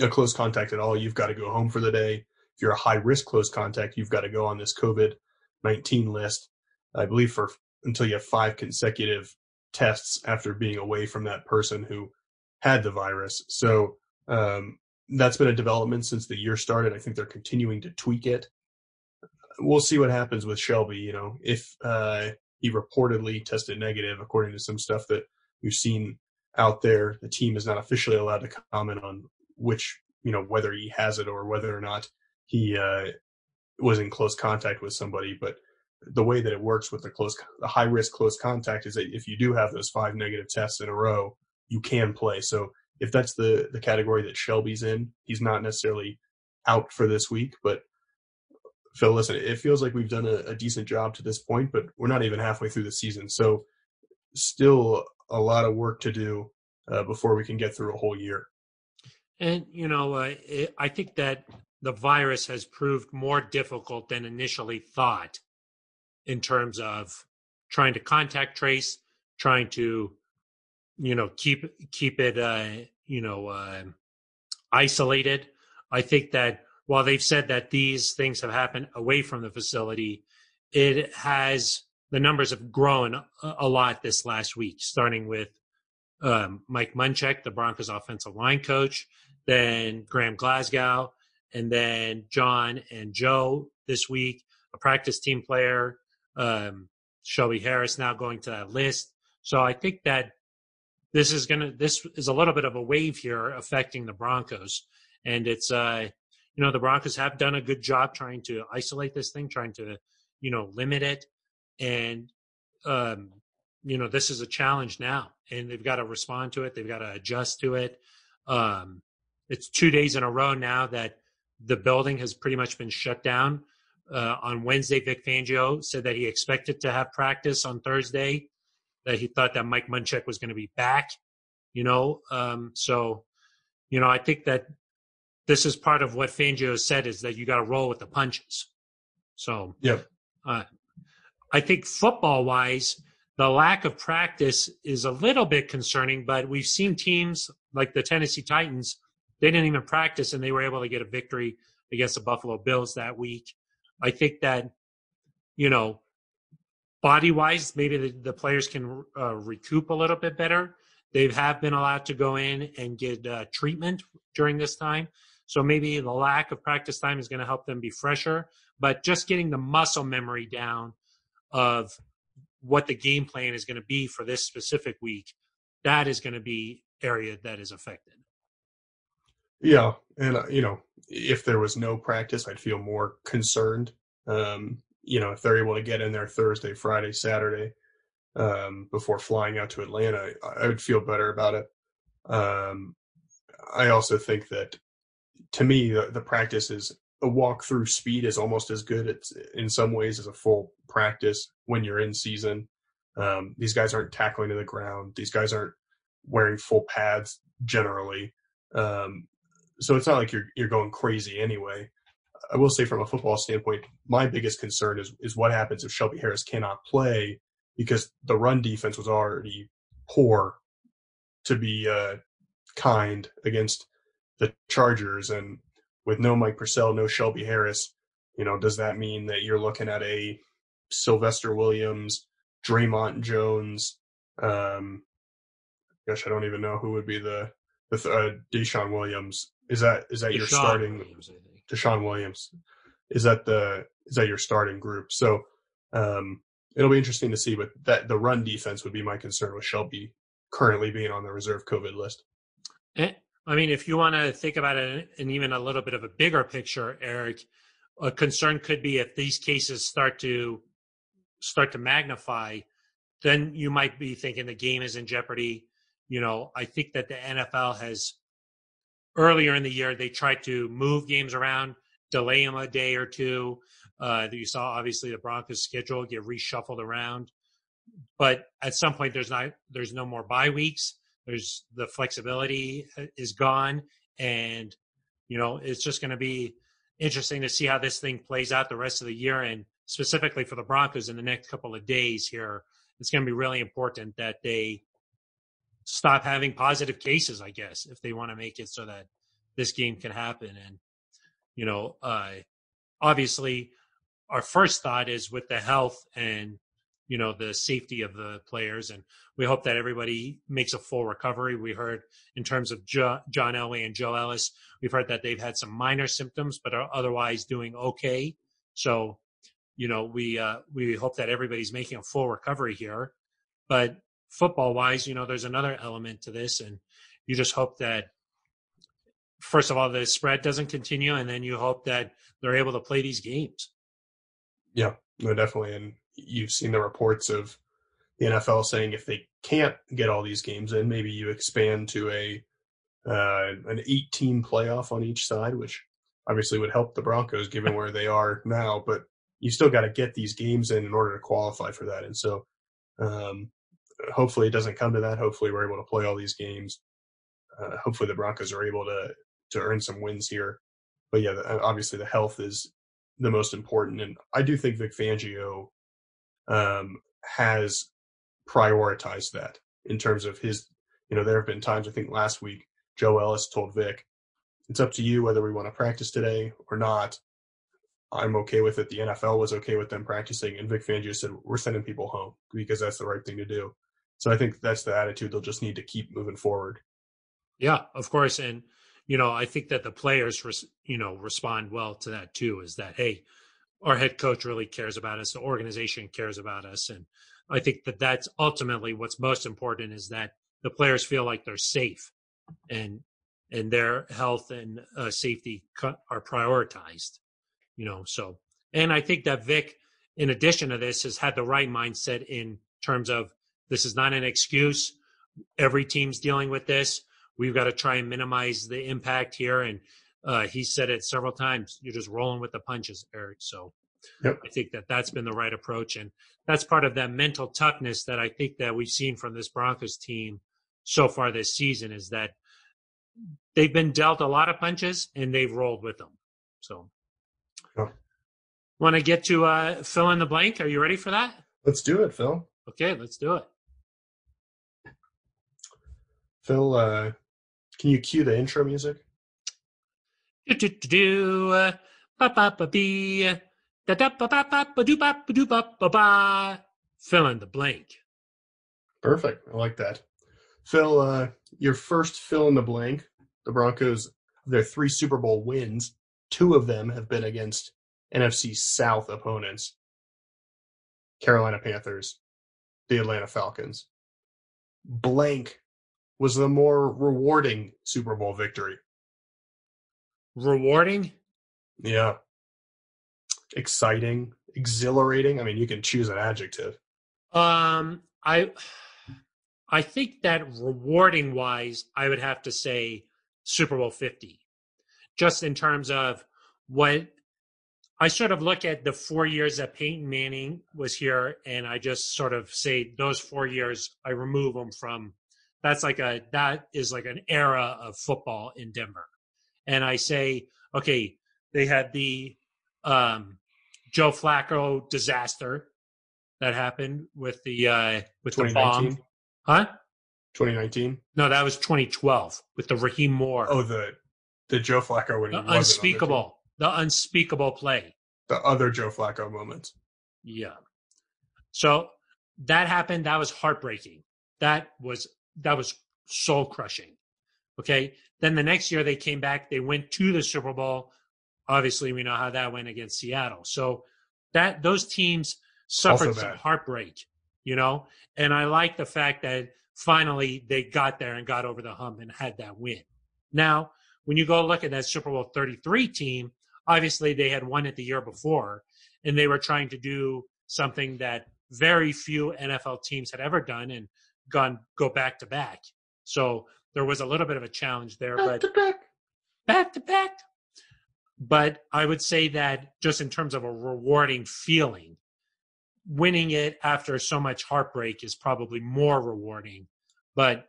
a close contact at all, you've got to go home for the day. If you're a high risk close contact, you've got to go on this COVID 19 list, I believe, for until you have five consecutive tests after being away from that person who had the virus. So um, that's been a development since the year started. I think they're continuing to tweak it. We'll see what happens with Shelby. You know, if uh, he reportedly tested negative, according to some stuff that we've seen out there, the team is not officially allowed to comment on which, you know, whether he has it or whether or not he uh, was in close contact with somebody. But the way that it works with the close, the high risk close contact is that if you do have those five negative tests in a row, you can play. So if that's the the category that Shelby's in, he's not necessarily out for this week. But Phil, listen, it feels like we've done a, a decent job to this point, but we're not even halfway through the season, so still a lot of work to do uh, before we can get through a whole year. And you know, uh, it, I think that the virus has proved more difficult than initially thought in terms of trying to contact trace, trying to, you know, keep keep it, uh, you know, uh, isolated. I think that while they've said that these things have happened away from the facility, it has the numbers have grown a, lot this last week, starting with um, Mike Munchak, the Broncos offensive line coach, then Graham Glasgow, and then John and Joe this week, a practice team player, um, Shelby Harris now going to that list. So I think that this is gonna this is a little bit of a wave here affecting the Broncos, and it's uh you know the Broncos have done a good job trying to isolate this thing, trying to you know limit it, and um you know this is a challenge now, and they've got to respond to it. They've got to adjust to it. Um, it's two days in a row now that the building has pretty much been shut down. Uh, on Wednesday, Vic Fangio said that he expected to have practice on Thursday, that he thought that Mike Munchak was going to be back. You know, um, so you know, I think that this is part of what Fangio said is that you got to roll with the punches. So, yeah, uh, I think football wise, the lack of practice is a little bit concerning. But we've seen teams like the Tennessee Titans they didn't even practice and they were able to get a victory against the Buffalo Bills that week. I think that, you know, body wise, maybe the, the players can uh, recoup a little bit better. They have been allowed to go in and get uh, treatment during this time. So maybe the lack of practice time is going to help them be fresher. But just getting the muscle memory down of what the game plan is going to be for this specific week, that is going to be area that is affected. Yeah, and uh, you know, if there was no practice, I'd feel more concerned. Um, you know, if they're able to get in there Thursday, Friday, Saturday um, before flying out to Atlanta, I would feel better about it. Um, I also think that to me, the, the practice is a walk through speed is almost as good it's, in some ways as a full practice when you're in season. Um, these guys aren't tackling to the ground. These guys aren't wearing full pads generally. Um, so it's not like you're you're going crazy anyway. I will say from a football standpoint, my biggest concern is is what happens if Shelby Harris cannot play because the run defense was already poor to be uh, kind against the Chargers, and with no Mike Purcell, no Shelby Harris, you know, does that mean that you're looking at a Sylvester Williams, Dre'Mont Jones? Um, gosh, I don't even know who would be the the uh, DeShawn Williams is that is that DeShawn your starting Williams, DeShawn Williams? Is that the is that your starting group? So um, it'll be interesting to see. But that the run defense would be my concern with Shelby currently being on the reserve COVID list. Eh, I mean, if you want to think about it in even a little bit of a bigger picture, Aric, a concern could be if these cases start to start to magnify, then you might be thinking the game is in jeopardy. You know, I think that the NFL has earlier in the year they tried to move games around, delay them a day or two. Uh, you saw obviously the Broncos schedule get reshuffled around, but at some point there's not there's no more bye weeks. There's the flexibility is gone, and you know it's just going to be interesting to see how this thing plays out the rest of the year, and specifically for the Broncos in the next couple of days here. It's going to be really important that they stop having positive cases, I guess, if they want to make it so that this game can happen. And you know, uh, obviously, our first thought is with the health and you know the safety of the players and we hope that everybody makes a full recovery. We heard in terms of jo- john elway and joe ellis we've heard that they've had some minor symptoms but are otherwise doing okay. So you know we uh, we hope that everybody's making a full recovery here. But football wise you know there's another element to this and you just hope that first of all the spread doesn't continue and then you hope that they're able to play these games yeah no definitely and you've seen the reports of the NFL saying if they can't get all these games in, maybe you expand to a uh, an eight team playoff on each side, which obviously would help the Broncos given where they are now. But you still got to get these games in in order to qualify for that. And so, um, hopefully, it doesn't come to that. Hopefully, we're able to play all these games. Uh, hopefully, the Broncos are able to to earn some wins here. But yeah, obviously, the health is the most important. And I do think Vic Fangio um, has prioritized that in terms of his, you know, there have been times, I think last week, Joe Ellis told Vic, it's up to you whether we want to practice today or not. I'm okay with it. The NFL was okay with them practicing. And Vic Fangio said, we're sending people home because that's the right thing to do. So I think that's the attitude they'll just need to keep moving forward. Yeah, of course. And, you know, I think that the players, you know, respond well to that too is that, hey, our head coach really cares about us the organization cares about us and i think that that's ultimately what's most important is that the players feel like they're safe and and their health and uh, safety are prioritized you know so and i think that vic in addition to this has had the right mindset in terms of this is not an excuse every team's dealing with this we've got to try and minimize the impact here and uh, he said it several times. You're just rolling with the punches, Aric. So yep. I think that that's been the right approach, and that's part of that mental toughness that I think that we've seen from this Broncos team so far this season is that they've been dealt a lot of punches and they've rolled with them. So, want to get to uh, fill in the blank? Are you ready for that? Let's do it, Phil. Okay, let's do it. Phil, uh, can you cue the intro music? Do do do do ba ba ba bee da da ba ba ba ba do ba ba do ba ba ba. Fill in the blank. Perfect. I like that. Phil, uh, your first fill in the blank. The Broncos, their three Super Bowl wins, two of them have been against NFC South opponents Carolina Panthers, the Atlanta Falcons. Blank was the more rewarding Super Bowl victory rewarding. Yeah. Exciting, exhilarating. I mean, you can choose an adjective. Um, I I think that rewarding wise, I would have to say Super Bowl 50. Just in terms of what I sort of look at the four years that Peyton Manning was here, and I just sort of say those four years, I remove them from. That's like a that is like an era of football in Denver and I say, okay, they had the um, Joe Flacco disaster that happened with the uh, with the bomb, huh? 2019. No, that was 2012 with the Rahim Moore. Oh, the the Joe Flacco when the unspeakable, the, the unspeakable play. The other Joe Flacco moments. Yeah. So that happened. That was heartbreaking. That was that was soul crushing. Okay. Then the next year they came back, they went to the Super Bowl. Obviously, we know how that went against Seattle. So that those teams suffered some heartbreak, you know. And I like the fact that finally they got there and got over the hump and had that win. Now, when you go look at that Super Bowl 33 team, obviously they had won it the year before and they were trying to do something that very few NFL teams had ever done and gone go back to back. So there was a little bit of a challenge there, back but to back. back to back. But I would say that just in terms of a rewarding feeling, winning it after so much heartbreak is probably more rewarding. But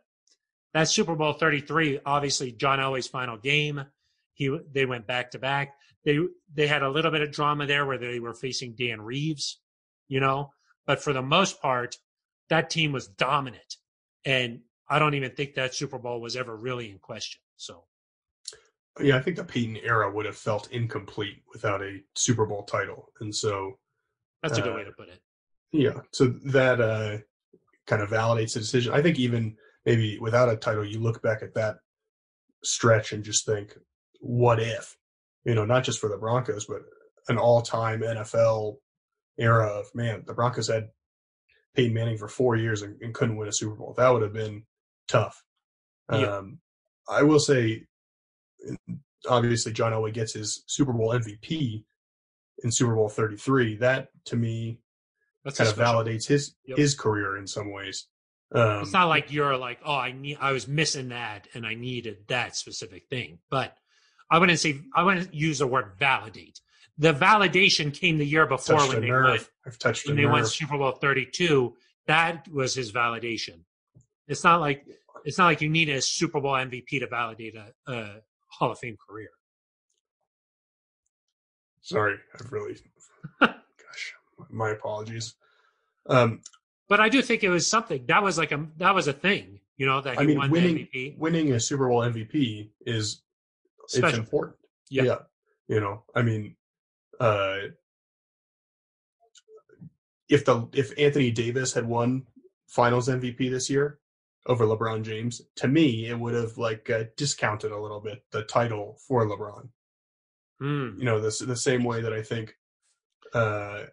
that Super Bowl 33, obviously John Elway's final game, he they went back to back. They they had a little bit of drama there where they were facing Dan Reeves, you know, but for the most part, that team was dominant. And I don't even think that Super Bowl was ever really in question. So, yeah, I think the Peyton era would have felt incomplete without a Super Bowl title, and so That's a good Uh, way to put it. yeah, so that uh, kind of validates the decision. I think even maybe without a title, you look back at that stretch and just think, what if? You know, not just for the Broncos, but an all-time NFL era of man, the Broncos had Peyton Manning for four years and, and couldn't win a Super Bowl. That would have been tough. Yeah. Um, I will say, obviously, John Elway gets his Super Bowl MVP in Super Bowl 33. That to me That's kind of validates his Yep. his career in some ways. Um, it's not like you're like, oh, I need, I was missing that, and I needed that specific thing. But I wouldn't say, I wouldn't use the word validate. The validation came the year before touched when they nerve. won, I've touched when they won nerve. Super Bowl 32. That was his validation. It's not like it's not like you need a Super Bowl MVP to validate a, a Hall of Fame career. Sorry, I've really, gosh, my apologies. Um, But I do think it was something that was like a that was a thing, you know, that he I mean, won winning the MVP. winning a Super Bowl MVP is it's Special. important. Yeah. You know, I mean, uh, if the if Anthony Davis had won Finals MVP this year over LeBron James, to me it would have like uh, discounted a little bit the title for LeBron. Hmm. You know, this the same way that I think. Uh,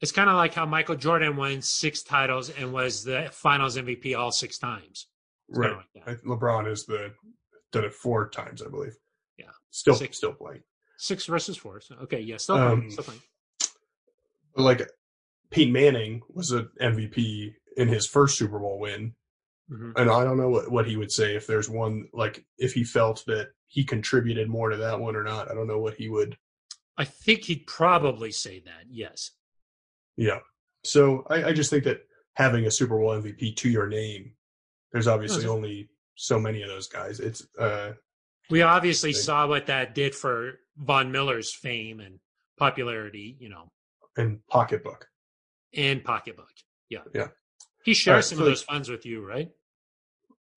It's kind of like how Michael Jordan won six titles and was the Finals MVP all six times. It's right, like LeBron is the done it four times, I believe. Yeah. still Six. still playing. Six versus four. So, okay, yeah, still Um, fine. Still fine. But like Peyton Manning was an MVP in his first Super Bowl win, hmm and I don't know what, what he would say if there's one like if he felt that he contributed more to that one or not. I don't know what he would. I think he'd probably say that. Yes. Yeah. So I, I just think that having a Super Bowl MVP to your name, there's obviously it's- only so many of those guys. It's uh We obviously saw what that did for Von Miller's fame and popularity, you know, and pocketbook. and pocketbook. Yeah. Yeah. He shares Alright, some so- of those funds with you, right?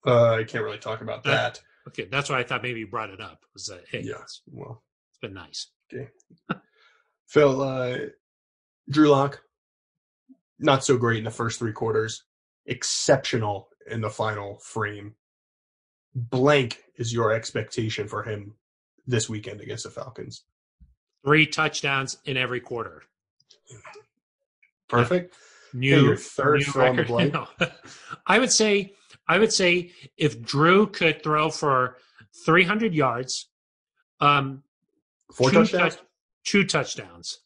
Uh, I can't really talk about Uh, that. Okay, that's why I thought maybe you brought it up. Was that hey, Yeah. it's, Well, it's been nice. Okay. Phil, uh, Drew Lock, not so great in the first three quarters, exceptional in the final frame. Blank is your expectation for him this weekend against the Falcons. Three touchdowns in every quarter. Perfect. New your third new record. blank. No. I would say I would say if Drew could throw for 300 yards, um, Four two touchdowns. touch- two touchdowns,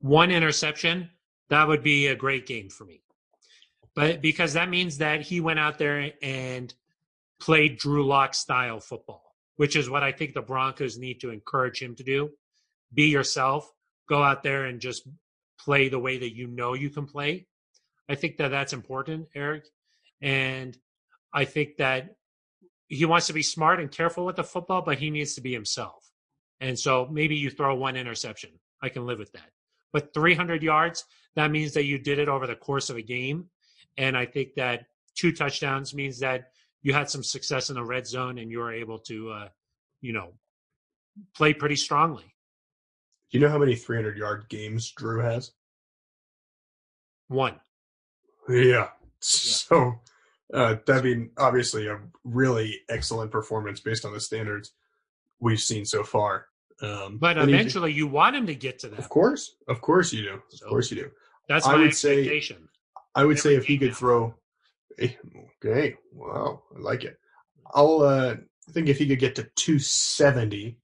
one interception, that would be a great game for me. But because that means that he went out there and played Drew Lock style football, which is what I think the Broncos need to encourage him to do. Be yourself, go out there and just play the way that you know you can play. I think that that's important, Aric. And I think that he wants to be smart and careful with the football, but he needs to be himself. And so maybe you throw one interception. I can live with that. But 300 yards, that means that you did it over the course of a game. And I think that two touchdowns means that you had some success in the red zone and you were able to, uh, you know, play pretty strongly. Do you know how many 300 yard games Drew has? One. Yeah. So, uh, that'd be obviously a really excellent performance based on the standards we've seen so far. Um, But he- eventually you want him to get to that. of course, of course you do. Of So- course you do. That's I my would say- expectation. I would say if he could now. throw, eh, okay, wow, I like it. I'll uh, I think if he could get to 270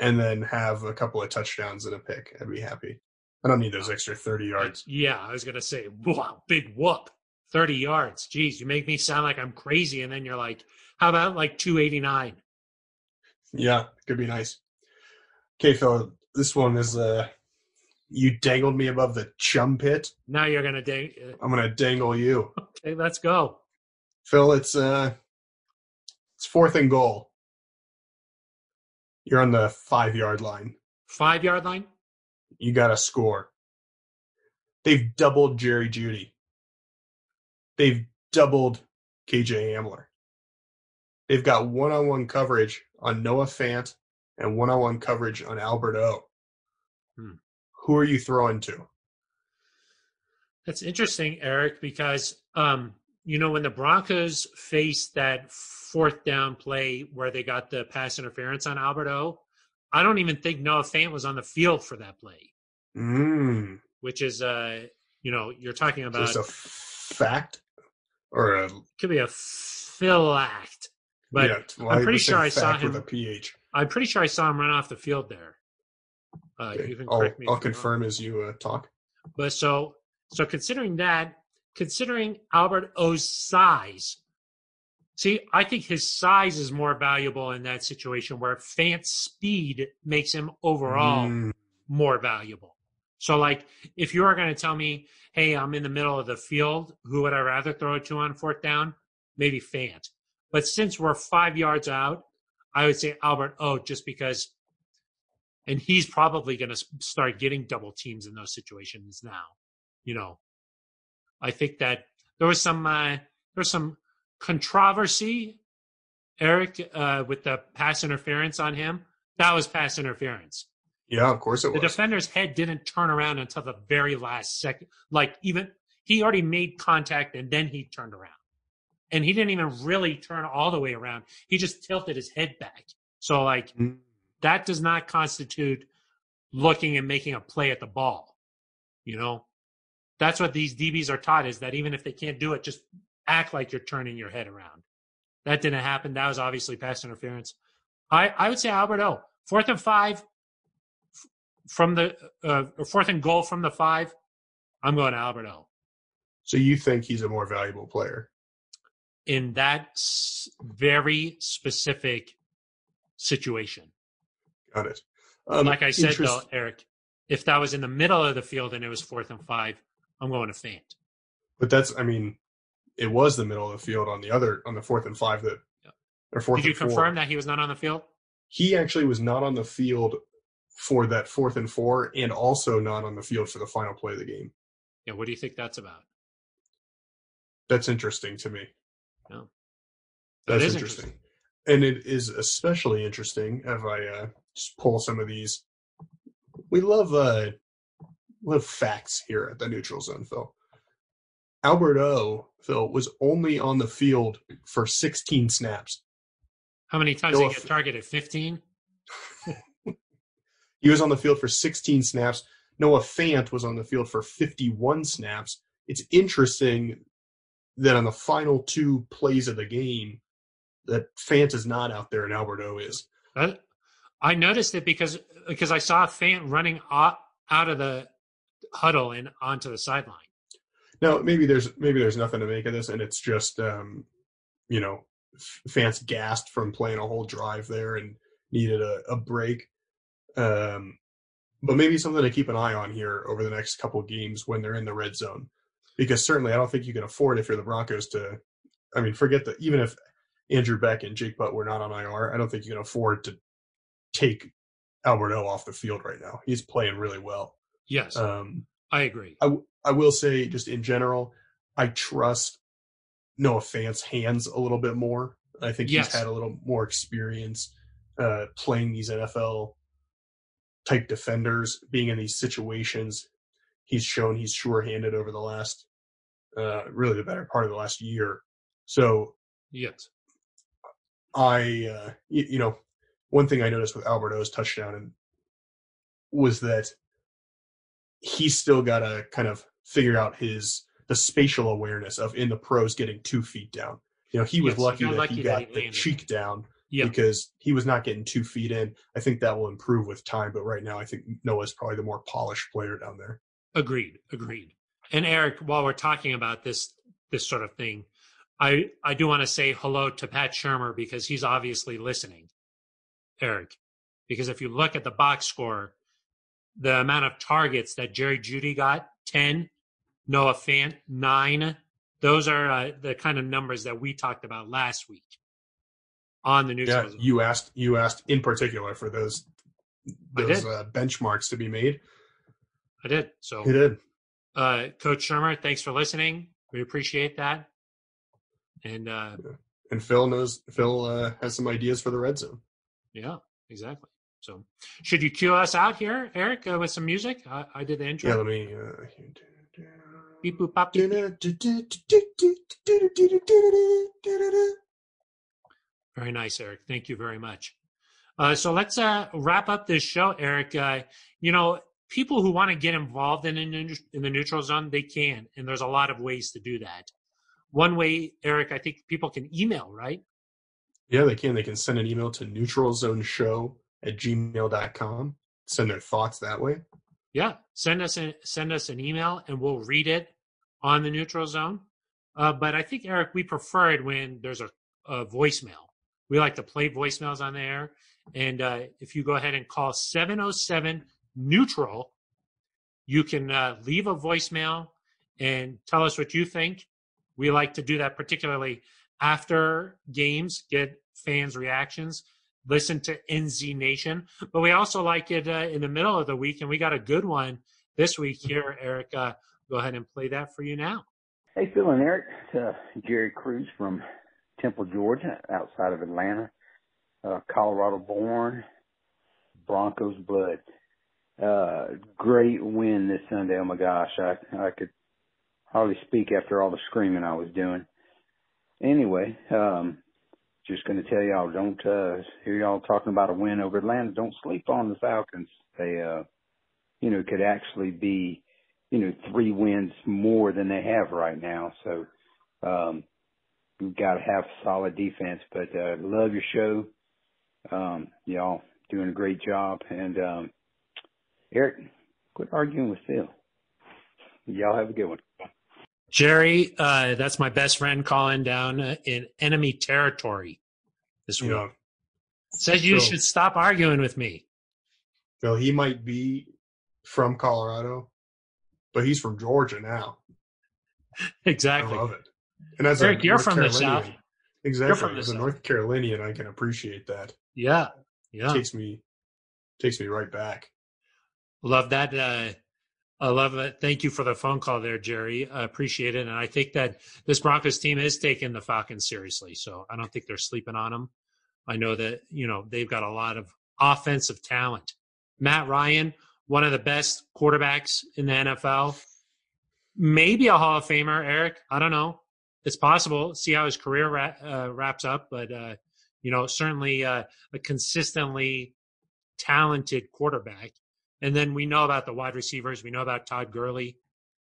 and then have a couple of touchdowns and a pick, I'd be happy. I don't need those extra 30 yards. Yeah, I was gonna say, wow, big whoop, thirty yards. Geez, you make me sound like I'm crazy, and then you're like, how about like two eighty nine? Yeah, could be nice. Okay, Phil, this one is uh, you dangled me above the chum pit. Now you're gonna dang. I'm gonna dangle you, Okay, let's go. Phil. It's uh, it's fourth and goal. You're on the five yard line. Five yard line. you got to score. They've doubled Jerry Jeudy. They've doubled KJ Hamler. They've got one on one coverage on Noah Fant and one on one coverage on Albert O. Hmm. Who are you throwing to? That's interesting, Aric, because um, you know when the Broncos faced that fourth down play where they got the pass interference on Albert O, I don't even think Noah Fant was on the field for that play, Mm, which is uh, you know, you're talking about just a fact or a could be a fill act, but yeah, well, I'm pretty sure I saw him-. I'm pretty sure I saw him run off the field there. Uh, Okay, You can I'll, me. I'll confirm as you uh, talk. But so so considering that, considering Albert O's size, see, I think his size is more valuable in that situation where Fant's speed makes him overall Mm, more valuable. So like if you are going to tell me, hey, I'm in the middle of the field, who would I rather throw it to on fourth down? Maybe Fant. But since we're five yards out, I would say Albert O just because and he's probably going to start getting double teams in those situations now. You know, I think that there was some uh, there was some controversy, Aric, uh, with the pass interference on him. That was pass interference. yeah, of course it The was. The defender's head didn't turn around until the very last second. Like even he already made contact and then he turned around, and he didn't even really turn all the way around. He just tilted his head back. So like Mm. That does not constitute looking and making a play at the ball. You know, that's what these DBs are taught is that even if they can't do it, just act like you're turning your head around. That didn't happen. That was obviously pass interference. I, I would say Albert O. Fourth and five from the uh, fourth and goal from the five. I'm going to Albert O. So you think he's a more valuable player? in that s- very specific situation. Got it. Um, like I said, though, Aric, if that was in the middle of the field and it was fourth and five, I'm going to faint. but that's I mean, it was the middle of the field on the other on the fourth and five that Yeah. or fourth. Did you and four. confirm that he was not on the field? he actually was not on the field for that fourth and four, and also not on the field for the final play of the game. Yeah. What do you think that's about? That's interesting to me. No. That That's is interesting. And it is especially interesting if I uh, just pull some of these. We love uh, love facts here at the neutral zone, Phil. Albert O, Phil, was only on the field for 16 snaps. How many times Go did he get targeted? 15? He was on the field for 16 snaps. Noah Fant was on the field for 51 snaps. It's interesting that on the final two plays of the game, that Fant is not out there and Albert O is. Uh, I noticed it because because I saw Fant running out, out of the huddle and onto the sideline. Now, maybe there's maybe there's nothing to make of this, and it's just um, you know, F- Fant's gassed from playing a whole drive there and needed a, a break. Um, but maybe something to keep an eye on here over the next couple of games when they're in the red zone, because certainly I don't think you can afford if you're the Broncos to. I mean, forget that even if Andrew Beck and Jake Butt were not on IR, I don't think you can afford to take Albert O off the field right now. He's playing really well. Yes, Um, I agree. I I will say, just in general, I trust Noah Fant's hands a little bit more. I think Yes. he's had a little more experience uh, playing these NFL type defenders, being in these situations. He's shown he's sure-handed over the last, uh, really the better part of the last year. So Yes. I, uh, you, you know, one thing I noticed with Albert O's touchdown and was that he's still got to kind of figure out his the spatial awareness of in the pros getting two feet down. You know, he was Yes, lucky that lucky he that got he the cheek down Yeah. because he was not getting two feet in. I think that will improve with time, but right now I think Noah's probably the more polished player down there. Agreed. Agreed. And Aric, while we're talking about this this sort of thing, I I do want to say hello to Pat Shurmur because he's obviously listening. Aric, because if you look at the box score, the amount of targets that Jerry Jeudy got ten, Noah Fant nine. Those are uh, the kind of numbers that we talked about last week on the news. Yeah, you asked you asked in particular for those those uh, benchmarks to be made. I did. So, He did. uh, Coach Shurmur, thanks for listening. We appreciate that. And uh, And Phil knows Phil uh, has some ideas for the red zone. Yeah, exactly. So, should you cue us out here, Aric, uh, with some music? I, I did the intro. Yeah, let me. Uh, Beep boop pop. Very nice, Aric. Thank you very much. Uh, so let's uh, wrap up this show, Aric. Uh, you know, people who want to get involved in, in in the neutral zone, they can, and there's a lot of ways to do that. One way, Aric, I think people can email, right? Yeah, they can. They can send an email to neutralzoneshow at gmail.com. Send their thoughts that way. Yeah, send us a, send us an email, and we'll read it on the neutral zone. Uh, but I think Aric, we prefer it when there's a, a voicemail. We like to play voicemails on the air, and uh, if you go ahead and call 707 neutral, you can uh, leave a voicemail and tell us what you think. We like to do that particularly after games, get fans' reactions, listen to NZ Nation. But we also like it uh, in the middle of the week, and we got a good one this week here, Aric. Uh, go ahead and play that for you now. Hey, Phil and Aric. It's uh, Jerry Cruz from Temple, Georgia, outside of Atlanta. Uh, Colorado born, Broncos blood. Uh, great win this Sunday. Oh my gosh, I I could hardly speak after all the screaming I was doing. Anyway, um, just going to tell y'all, don't uh, hear y'all talking about a win over Atlanta. Don't sleep on the Falcons. They, uh, you know, could actually be, you know, three wins more than they have right now. So, um, we've got to have solid defense. But uh, love your show. Um, y'all doing a great job. And um, Aric, quit arguing with Phil. Y'all have a good one. Jerry, uh, that's my best friend calling down uh, in enemy territory this week. Know, Says you so- should stop arguing with me. Phil, he might be from Colorado, but he's from Georgia now. Exactly. I love it. And as Aric, a you're North from the South. Exactly. from the as a South. North Carolinian, I can appreciate that. Yeah. Yeah. Takes me takes me right back. Love that. Uh, I love it. Thank you for the phone call there, Jerry. I appreciate it. And I think that this Broncos team is taking the Falcons seriously. So I don't think they're sleeping on them. I know that, you know, they've got a lot of offensive talent. Matt Ryan, one of the best quarterbacks in the NFL. Maybe a Hall of Famer, Aric. I don't know. It's possible. See how his career ra- uh, wraps up. But, uh, you know, certainly uh, a consistently talented quarterback. And then we know about the wide receivers. We know about Todd Gurley.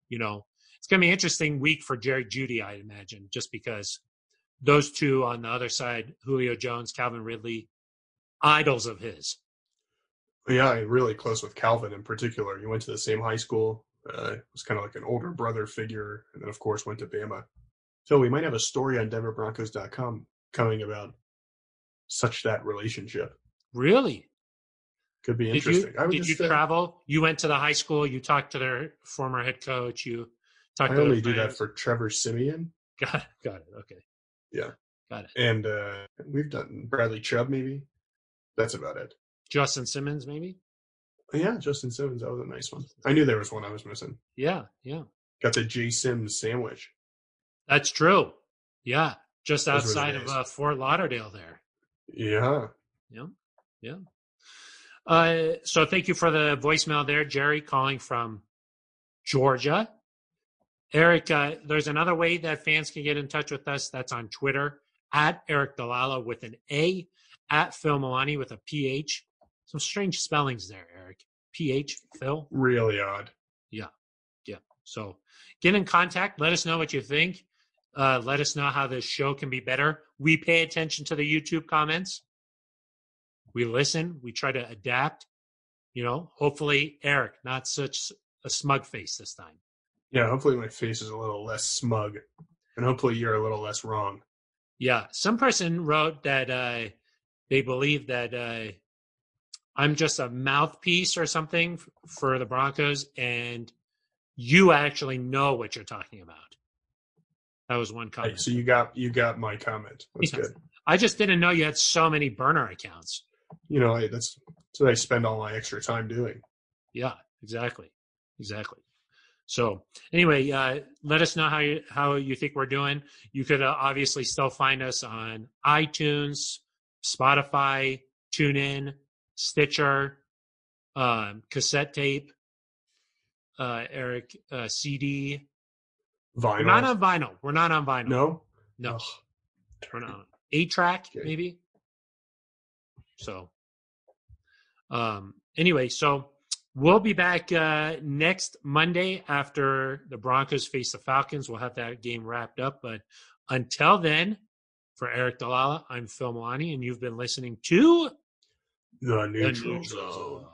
You know, it's going to be an interesting week for Jerry Jeudy, I imagine, just because those two on the other side, Julio Jones, Calvin Ridley, idols of his. Yeah, really close with Calvin in particular. He went to the same high school. Uh, was kind of like an older brother figure, and then of course went to Bama. So we might have a story on DenverBroncos.com coming about such that relationship. Really? Could be Did interesting. you, I would did you uh, travel? You went to the high school. You talked to their former head coach. You talked I to only do that for Trevor Siemian, Got it. Got it. Okay. Yeah. Got it. and uh, we've done Bradley Chubb. Maybe that's about it. Justin Simmons, maybe? Yeah, Justin Simmons. That was a nice one. I knew there was one I was missing. Yeah. Yeah. Got the J Sims sandwich. That's true. Yeah. Just Those were the outside of uh, Fort Lauderdale there. Yeah. Yeah. Yeah. Uh, so thank you for the voicemail there, Jerry, calling from Georgia. Aric, uh, there's another way that fans can get in touch with us. That's on Twitter at Aric DiLalla with an A, at Phil Milani with a PH. Some strange spellings there, Aric. PH, Phil. Really odd. Yeah. Yeah. So get in contact. Let us know what you think. Uh, let us know how this show can be better. We pay attention to the YouTube comments. We listen. We try to adapt. You know, hopefully, Aric, not such a smug face this time. Yeah, hopefully my face is a little less smug, and hopefully you're a little less wrong. Yeah. Some person wrote that uh, they believe that uh, I'm just a mouthpiece or something for the Broncos, and you actually know what you're talking about. That was one comment. So you got you got my comment. That's good. I just didn't know you had so many burner accounts. You know, I, that's that's what I spend all my extra time doing. Yeah, exactly, exactly. So anyway, uh, let us know how you how you think we're doing. You could uh, obviously still find us on iTunes, Spotify, tune in, Stitcher, um, cassette tape, uh, Aric, uh, CD. Vinyl. We're not on vinyl. We're not on vinyl. no. no, not. on Eight track, Okay. maybe. So, um, anyway, so we'll be back uh, next Monday after the Broncos face the Falcons. We'll have that game wrapped up. But until then, for Aric DiLalla, I'm Phil Milani, and you've been listening to The The neutral Neutral zone. Zone.